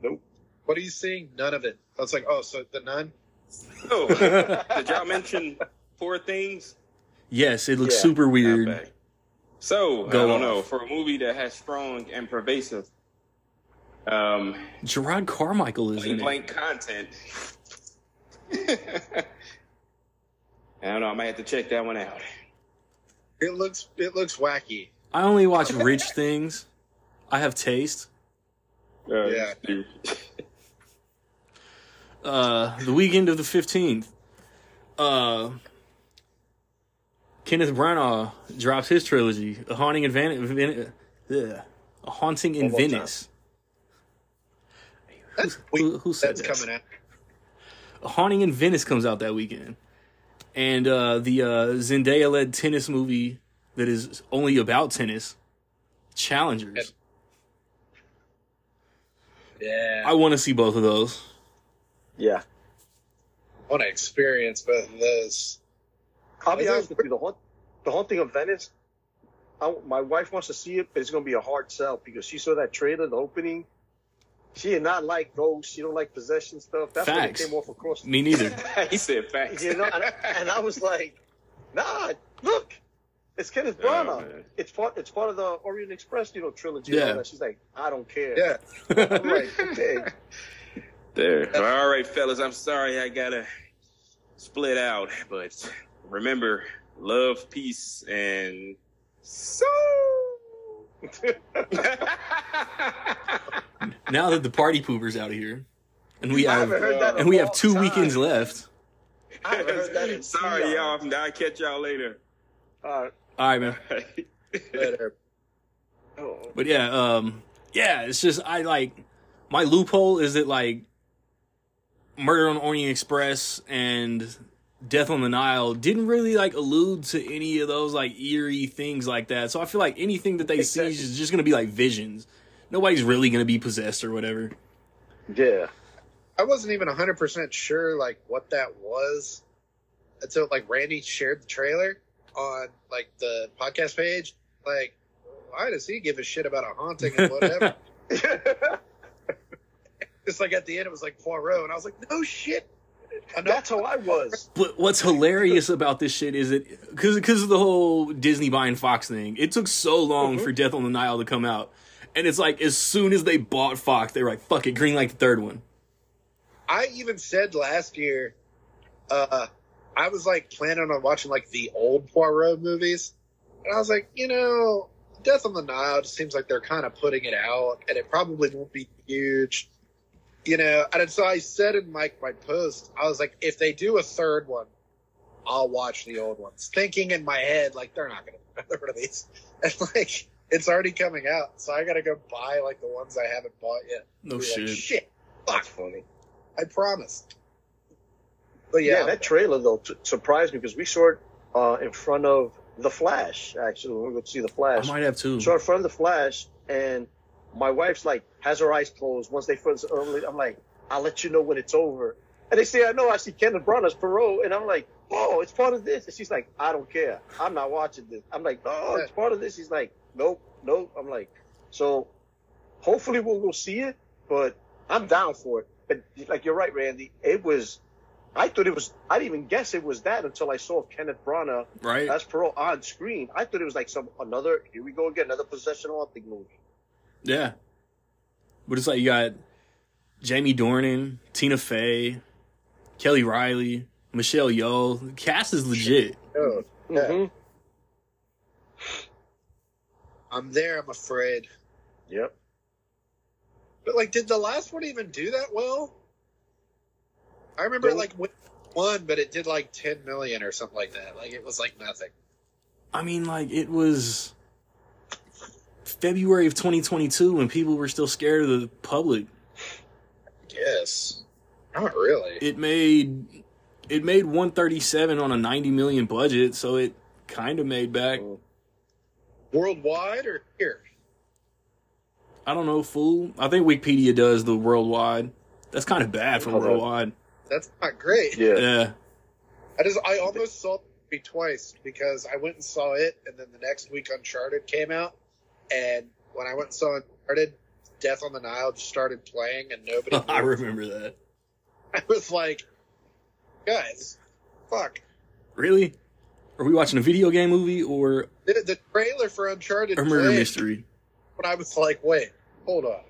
Nope.
What are you seeing? None of it. I was like, oh, so the Nun?
Oh, (laughs) did y'all mention four things?
Yes, it looks
Yeah.
super weird.
So
Go
I don't
off.
know for a movie that has strong and pervasive, um,
Jerrod Carmichael is
plain
in it.
blank content. (laughs) I don't know. I might have to check that one out.
It looks it looks wacky.
I only watch rich things. I have taste.
Uh,
Yeah. (laughs)
uh, the weekend of the 15th, uh, Kenneth Branagh drops his trilogy, A Haunting in, Van- Ven- A Haunting in
One more time.
Venice.
That's
Who, who said
That's
that?
coming out.
Haunting in Venice comes out that weekend. And uh, the uh, Zendaya led tennis movie that is only about tennis, Challengers.
Yeah.
I want to see both of those.
yeah.
I want to experience both of those.
I'll be honest with you. The, haunt, the haunting of Venice. I, my wife wants to see it, but it's going to be a hard sell because she saw that trailer, the opening. She did not like ghosts. She don't like possession stuff. That's
Facts.
what it came off across.
Me neither. (laughs)
he said facts.
You know, and, and I was like, Nah, look, it's Kenneth
Oh,
Branagh.
man.
it's part. It's part of the Orient Express, you know, trilogy.
Yeah.
that. She's like, I don't care.
Yeah.
I'm like, okay. (laughs)
There. Well, all right, fellas. I'm sorry I gotta split out, but remember, love, peace, and so. (laughs)
now that the party pooper's out of here, and we
I
have
haven't heard that in
and we have
long
two
time.
weekends left.
I haven't heard that in
sorry,
eons.
y'all. I'll catch y'all later.
Uh,
All right, man.
Later. (laughs)
oh,
But yeah, um, yeah, it's just I like my loophole is that like Murder on the Orient Express and Death on the Nile didn't really like allude to any of those like eerie things like that. So I feel like anything that they see is just gonna be like visions. Nobody's really gonna be possessed or whatever.
yeah.
I wasn't even 100% sure like what that was until like Randy shared the trailer on like the podcast page. Like, why does he give a shit about a haunting and whatever? (laughs) (laughs) It's like at the end it was like Poirot, and I was like, no shit. I.
That's how I was.
But what's hilarious about this shit is it because because of the whole Disney buying Fox thing. It took so long mm-hmm. for Death on the Nile to come out, and it's like as soon as they bought Fox, they were like, "Fuck it, green like the third one."
I even said last year, uh, I was like planning on watching like the old Poirot movies, and I was like, you know, Death on the Nile just seems like they're kind of putting it out, and it probably won't be huge, you know. And so I said in my my post, I was like, if they do a third one, I'll watch the old ones, thinking in my head like they're not going to another one of these, and like it's already coming out, so I got to go buy like the ones I haven't bought yet.
No shit.
Like, shit,
That's funny.
I promised. But
Yeah,
yeah,
that trailer though t- surprised me because we saw it uh, in front of the Flash. Actually, when we would see the Flash.
I might have two.
So in front of the Flash, and my wife's like has her eyes closed. Once they first early, I'm like, I'll let you know when it's over. And they say, I know, I see Kenneth Branagh as Poirot, and I'm like, oh, it's part of this. And she's like, I don't care. I'm not watching this. I'm like, oh, it's part of this. She's like, nope, nope. I'm like, so hopefully we'll go see it, but I'm down for it. But like you're right, Randy. It was. I thought it was. I didn't even guess it was that until I saw Kenneth Branagh
right?
as Poirot on screen. I thought it was like some another. Here we go again, another possession haunting movie.
Yeah. But it's like you got Jamie Dornan, Tina Fey, Kelly Reilly, Michelle Yeoh. The cast is legit.
Oh, yeah.
Mhm.
I'm there. I'm afraid.
Yep.
But like, did the last one even do that well? I remember it
Nope.
like one, but it did like 10 million or something like that. Like it was like nothing.
I mean, like it was February of 2022 when people were still scared of the public.
Yes. Not really.
It made it made 137 on a 90 million budget, so it kind of made back. Mm.
Worldwide or here?
I don't know, fool. I think Wikipedia does the worldwide. That's kind of bad for
Hold
worldwide.
That's not great.
Yeah.
Yeah.
I just I almost saw it twice because I went and saw it, and then the next week Uncharted came out, and when I went and saw Uncharted, Death on the Nile just started playing, and nobody. (laughs)
I
knew.
remember that. (laughs)
I was like, guys, fuck.
Really? Are we watching a video game movie or
The, the trailer for Uncharted
a murder
played,
mystery?
But I was like, wait, hold on.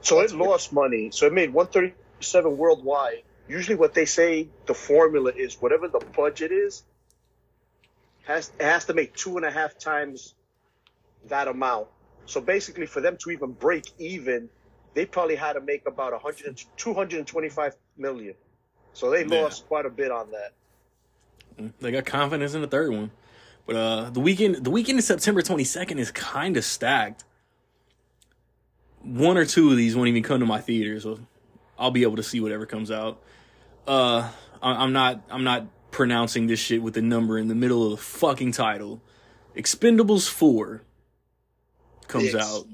So
That's
it lost money. So it made 137 worldwide. Usually, what they say the formula is whatever the budget is, has it has to make two and a half times that amount. So basically, for them to even break even, they probably had to make about 100, and- 225 million. So they
Yeah.
lost quite a bit on that.
They got confidence in the third one. But uh the weekend the weekend of September 22nd is kind of stacked. One or two of these won't even come to my theater, so I'll be able to see whatever comes out. Uh I- I'm not I'm not pronouncing this shit with the number in the middle of the fucking title. Expendables 4 comes
Yes.
out.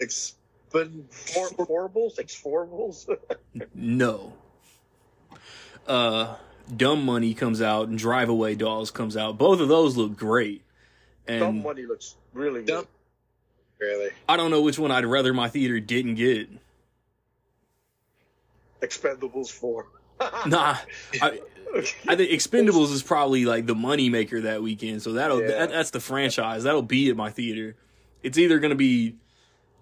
Expend-
Four, horribles, exformables. (laughs)
No. Uh, Dumb Money comes out and Drive Away Dolls comes out. Both of those look great. And
Dumb money looks really good.
Dumb- really.
I don't know which one I'd rather my theater didn't get.
Expendables four. (laughs)
Nah, I, I think Expendables is probably like the money maker that weekend. So that'll
Yeah.
that, that's the franchise that'll be at my theater. It's either gonna be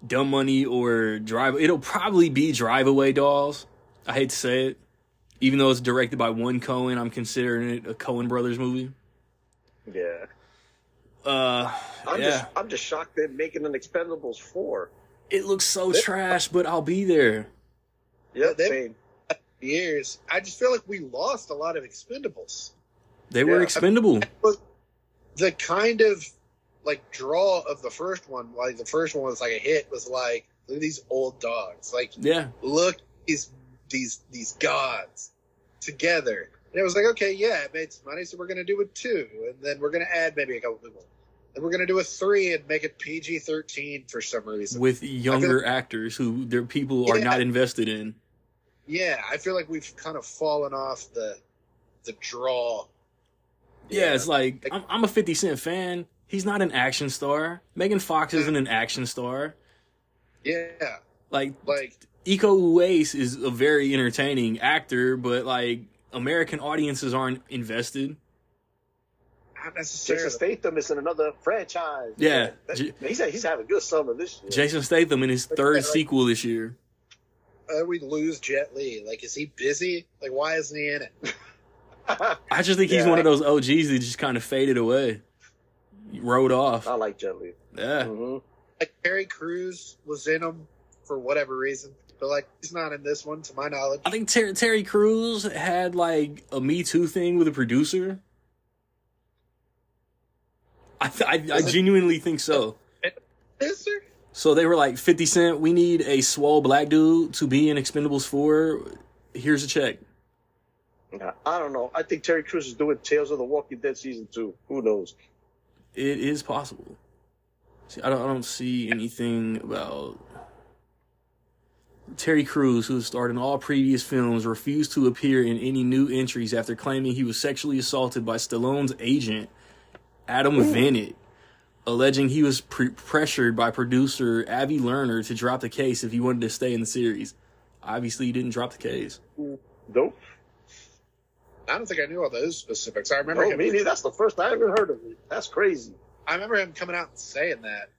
Dumb Money or Drive. It'll probably be Drive Away Dolls. I hate to say it, even though it's directed by one Coen, I'm considering it a Coen Brothers movie.
yeah.
Uh,
I'm
yeah.
just I'm just shocked they're making an Expendables four.
It looks so trash, but I'll be there.
Yeah,
They-
same.
Years. I just feel like we lost a lot of Expendables.
They were
Yeah.
expendable.
the kind of like draw of the first one, like the first one was like a hit, was like look at these old dogs. Like
Yeah.
look these these these gods together. And it was like, okay, yeah, it made some money, so we're gonna do a two, and then we're gonna add maybe a couple people. And we're gonna do a three and make it PG thirteen for some reason.
With younger actors who their people are
Yeah.
not invested in.
yeah, I feel like we've kind of fallen off the the draw.
Yeah, it's like I'm, I'm a 50 Cent fan. He's not an action star. Megan Fox isn't an action star.
Yeah.
Like
Like
Iko Uwais is a very entertaining actor, but like American audiences aren't invested.
not necessarily
Jason Statham is in another franchise.
Yeah.
That-
J-
he's he's having a good summer this year.
Jason Statham in his third
like-
sequel this year.
uh, we lose Jet Li? Like, is he busy? Like, why isn't he in it? (laughs)
I just think he's
Yeah.
one of those OGs that just kind of faded away, rode off.
I like Jet Li.
Yeah,
hmm
Like, Terry Crews was in him for whatever reason, but like, he's not in this one, to my knowledge.
I think Ter- Terry Crews had like a Me Too thing with a producer. I th- I, I genuinely think so.
Is there?
So they were like, 50 Cent, we need a swole black dude to be in Expendables 4. Here's a check.
Yeah, I don't know. I think Terry Crews is doing Tales of the Walking Dead season two. Who knows?
It is possible. See, I don't, I don't see anything about Terry Crews, who starred in all previous films, refused to appear in any new entries after claiming he was sexually assaulted by Stallone's agent, Adam Venit, alleging he was pre- pressured by producer Avi Lerner to drop the case if he wanted to stay in the series. Obviously, he didn't drop the case.
Nope.
I don't think I knew all those specifics. I remember
No,
him.
me neither. That's the first I ever heard of it. That's crazy.
I remember him coming out and saying that.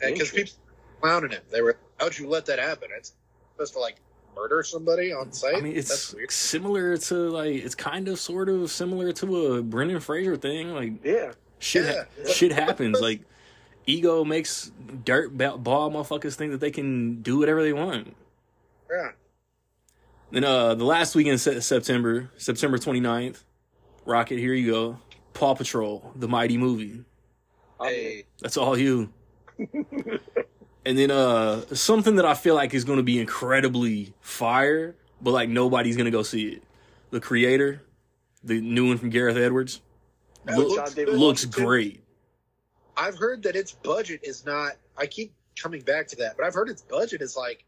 Because people were clowning him. They were, how'd you let that happen? It's supposed to like murder somebody on site.
I mean, it's
That's weird.
similar to like it's kind of sort of similar to a Brendan Fraser thing. Like
Yeah.
shit,
Yeah.
ha- shit happens. Like ego makes dirt ba- ball motherfuckers think that they can do whatever they want.
Yeah.
Then uh, the last weekend in Se- September, September 29th, Rocket, here you go. Paw Patrol, the mighty movie.
Hey,
That's all you. (laughs) and then uh something that I feel like is going to be incredibly fire, but like nobody's going to go see it. The creator, the new one from Gareth Edwards, look-
looks,
John David
good.
looks great.
I've heard that its budget is not. I keep coming back to that, but I've heard its budget is like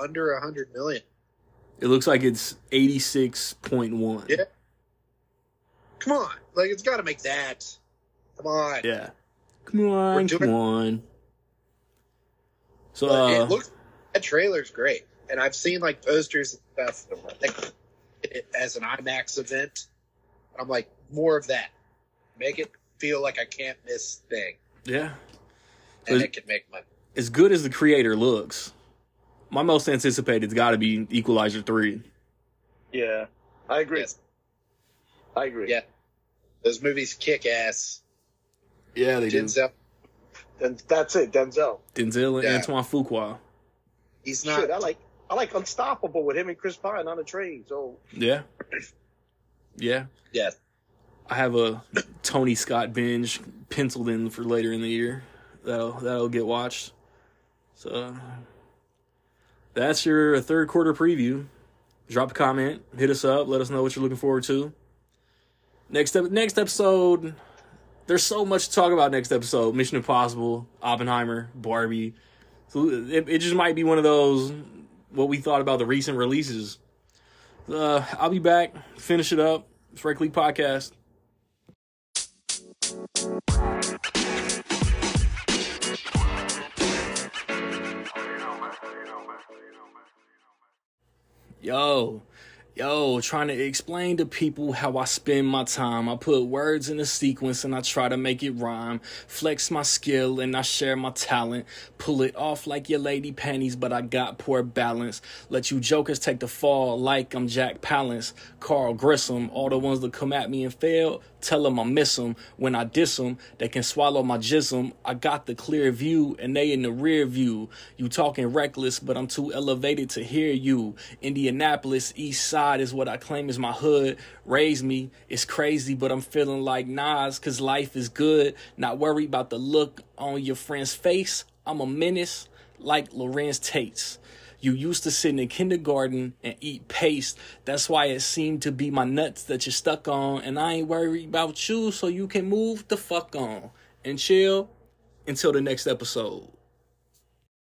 under a hundred million.
It looks like it's 86.1.
Yeah. Come on, like it's got to make that. Come on.
Yeah. Come on,
We're doing-
come on. So,
But
uh,
it looks. That trailer's great, and I've seen like posters and stuff like, it as an IMAX event. I'm like, more of that. Make it feel like I can't miss thing,
yeah.
and
Is-
it can make money.
As good as the creator looks, my most anticipated's got to be Equalizer 3.
Yeah. I agree.
Yes.
I agree.
Yeah. Those movies kick ass.
Yeah, they do.
Denzel,
Then that's it. Denzel.
Denzel and
Yeah.
Antoine Fuqua.
he's not.
Shit, I like I like Unstoppable with him and Chris Pine on a train. So
Yeah. Yeah.
yeah,
I have a Tony Scott binge penciled in for later in the year. That'll that'll get watched. So that's your third quarter preview. Drop a comment, hit us up, let us know what you're looking forward to. Next up, next episode, there's so much to talk about next episode. Mission Impossible, Oppenheimer, Barbie. So it, it just might be one of those what we thought about the recent releases. Uh, I'll be back, finish it up. Strike League Podcast. Yo, yo, trying to explain to people how I spend my time. I put words in a sequence and I try to make it rhyme. Flex my skill and I share my talent. Pull it off like your lady panties, but I got poor balance. Let you jokers take the fall like I'm Jack Palance, Carl Grissom. All the ones that come at me and fail, tell them I miss them. When I diss them, they can swallow my jism. I got the clear view and they in the rear view. You talking reckless, but I'm too elevated to hear you. Indianapolis, East Side is what I claim is my hood. Raised me, it's crazy, but I'm feeling like Nas, cause life is good. Not worried about the look on your friend's face. I'm a menace like Larenz Tate's. You used to sit in kindergarten and eat paste. That's why it seemed to be my nuts that you're stuck on. And I ain't worried about you, so you can move the fuck on and chill until the next episode.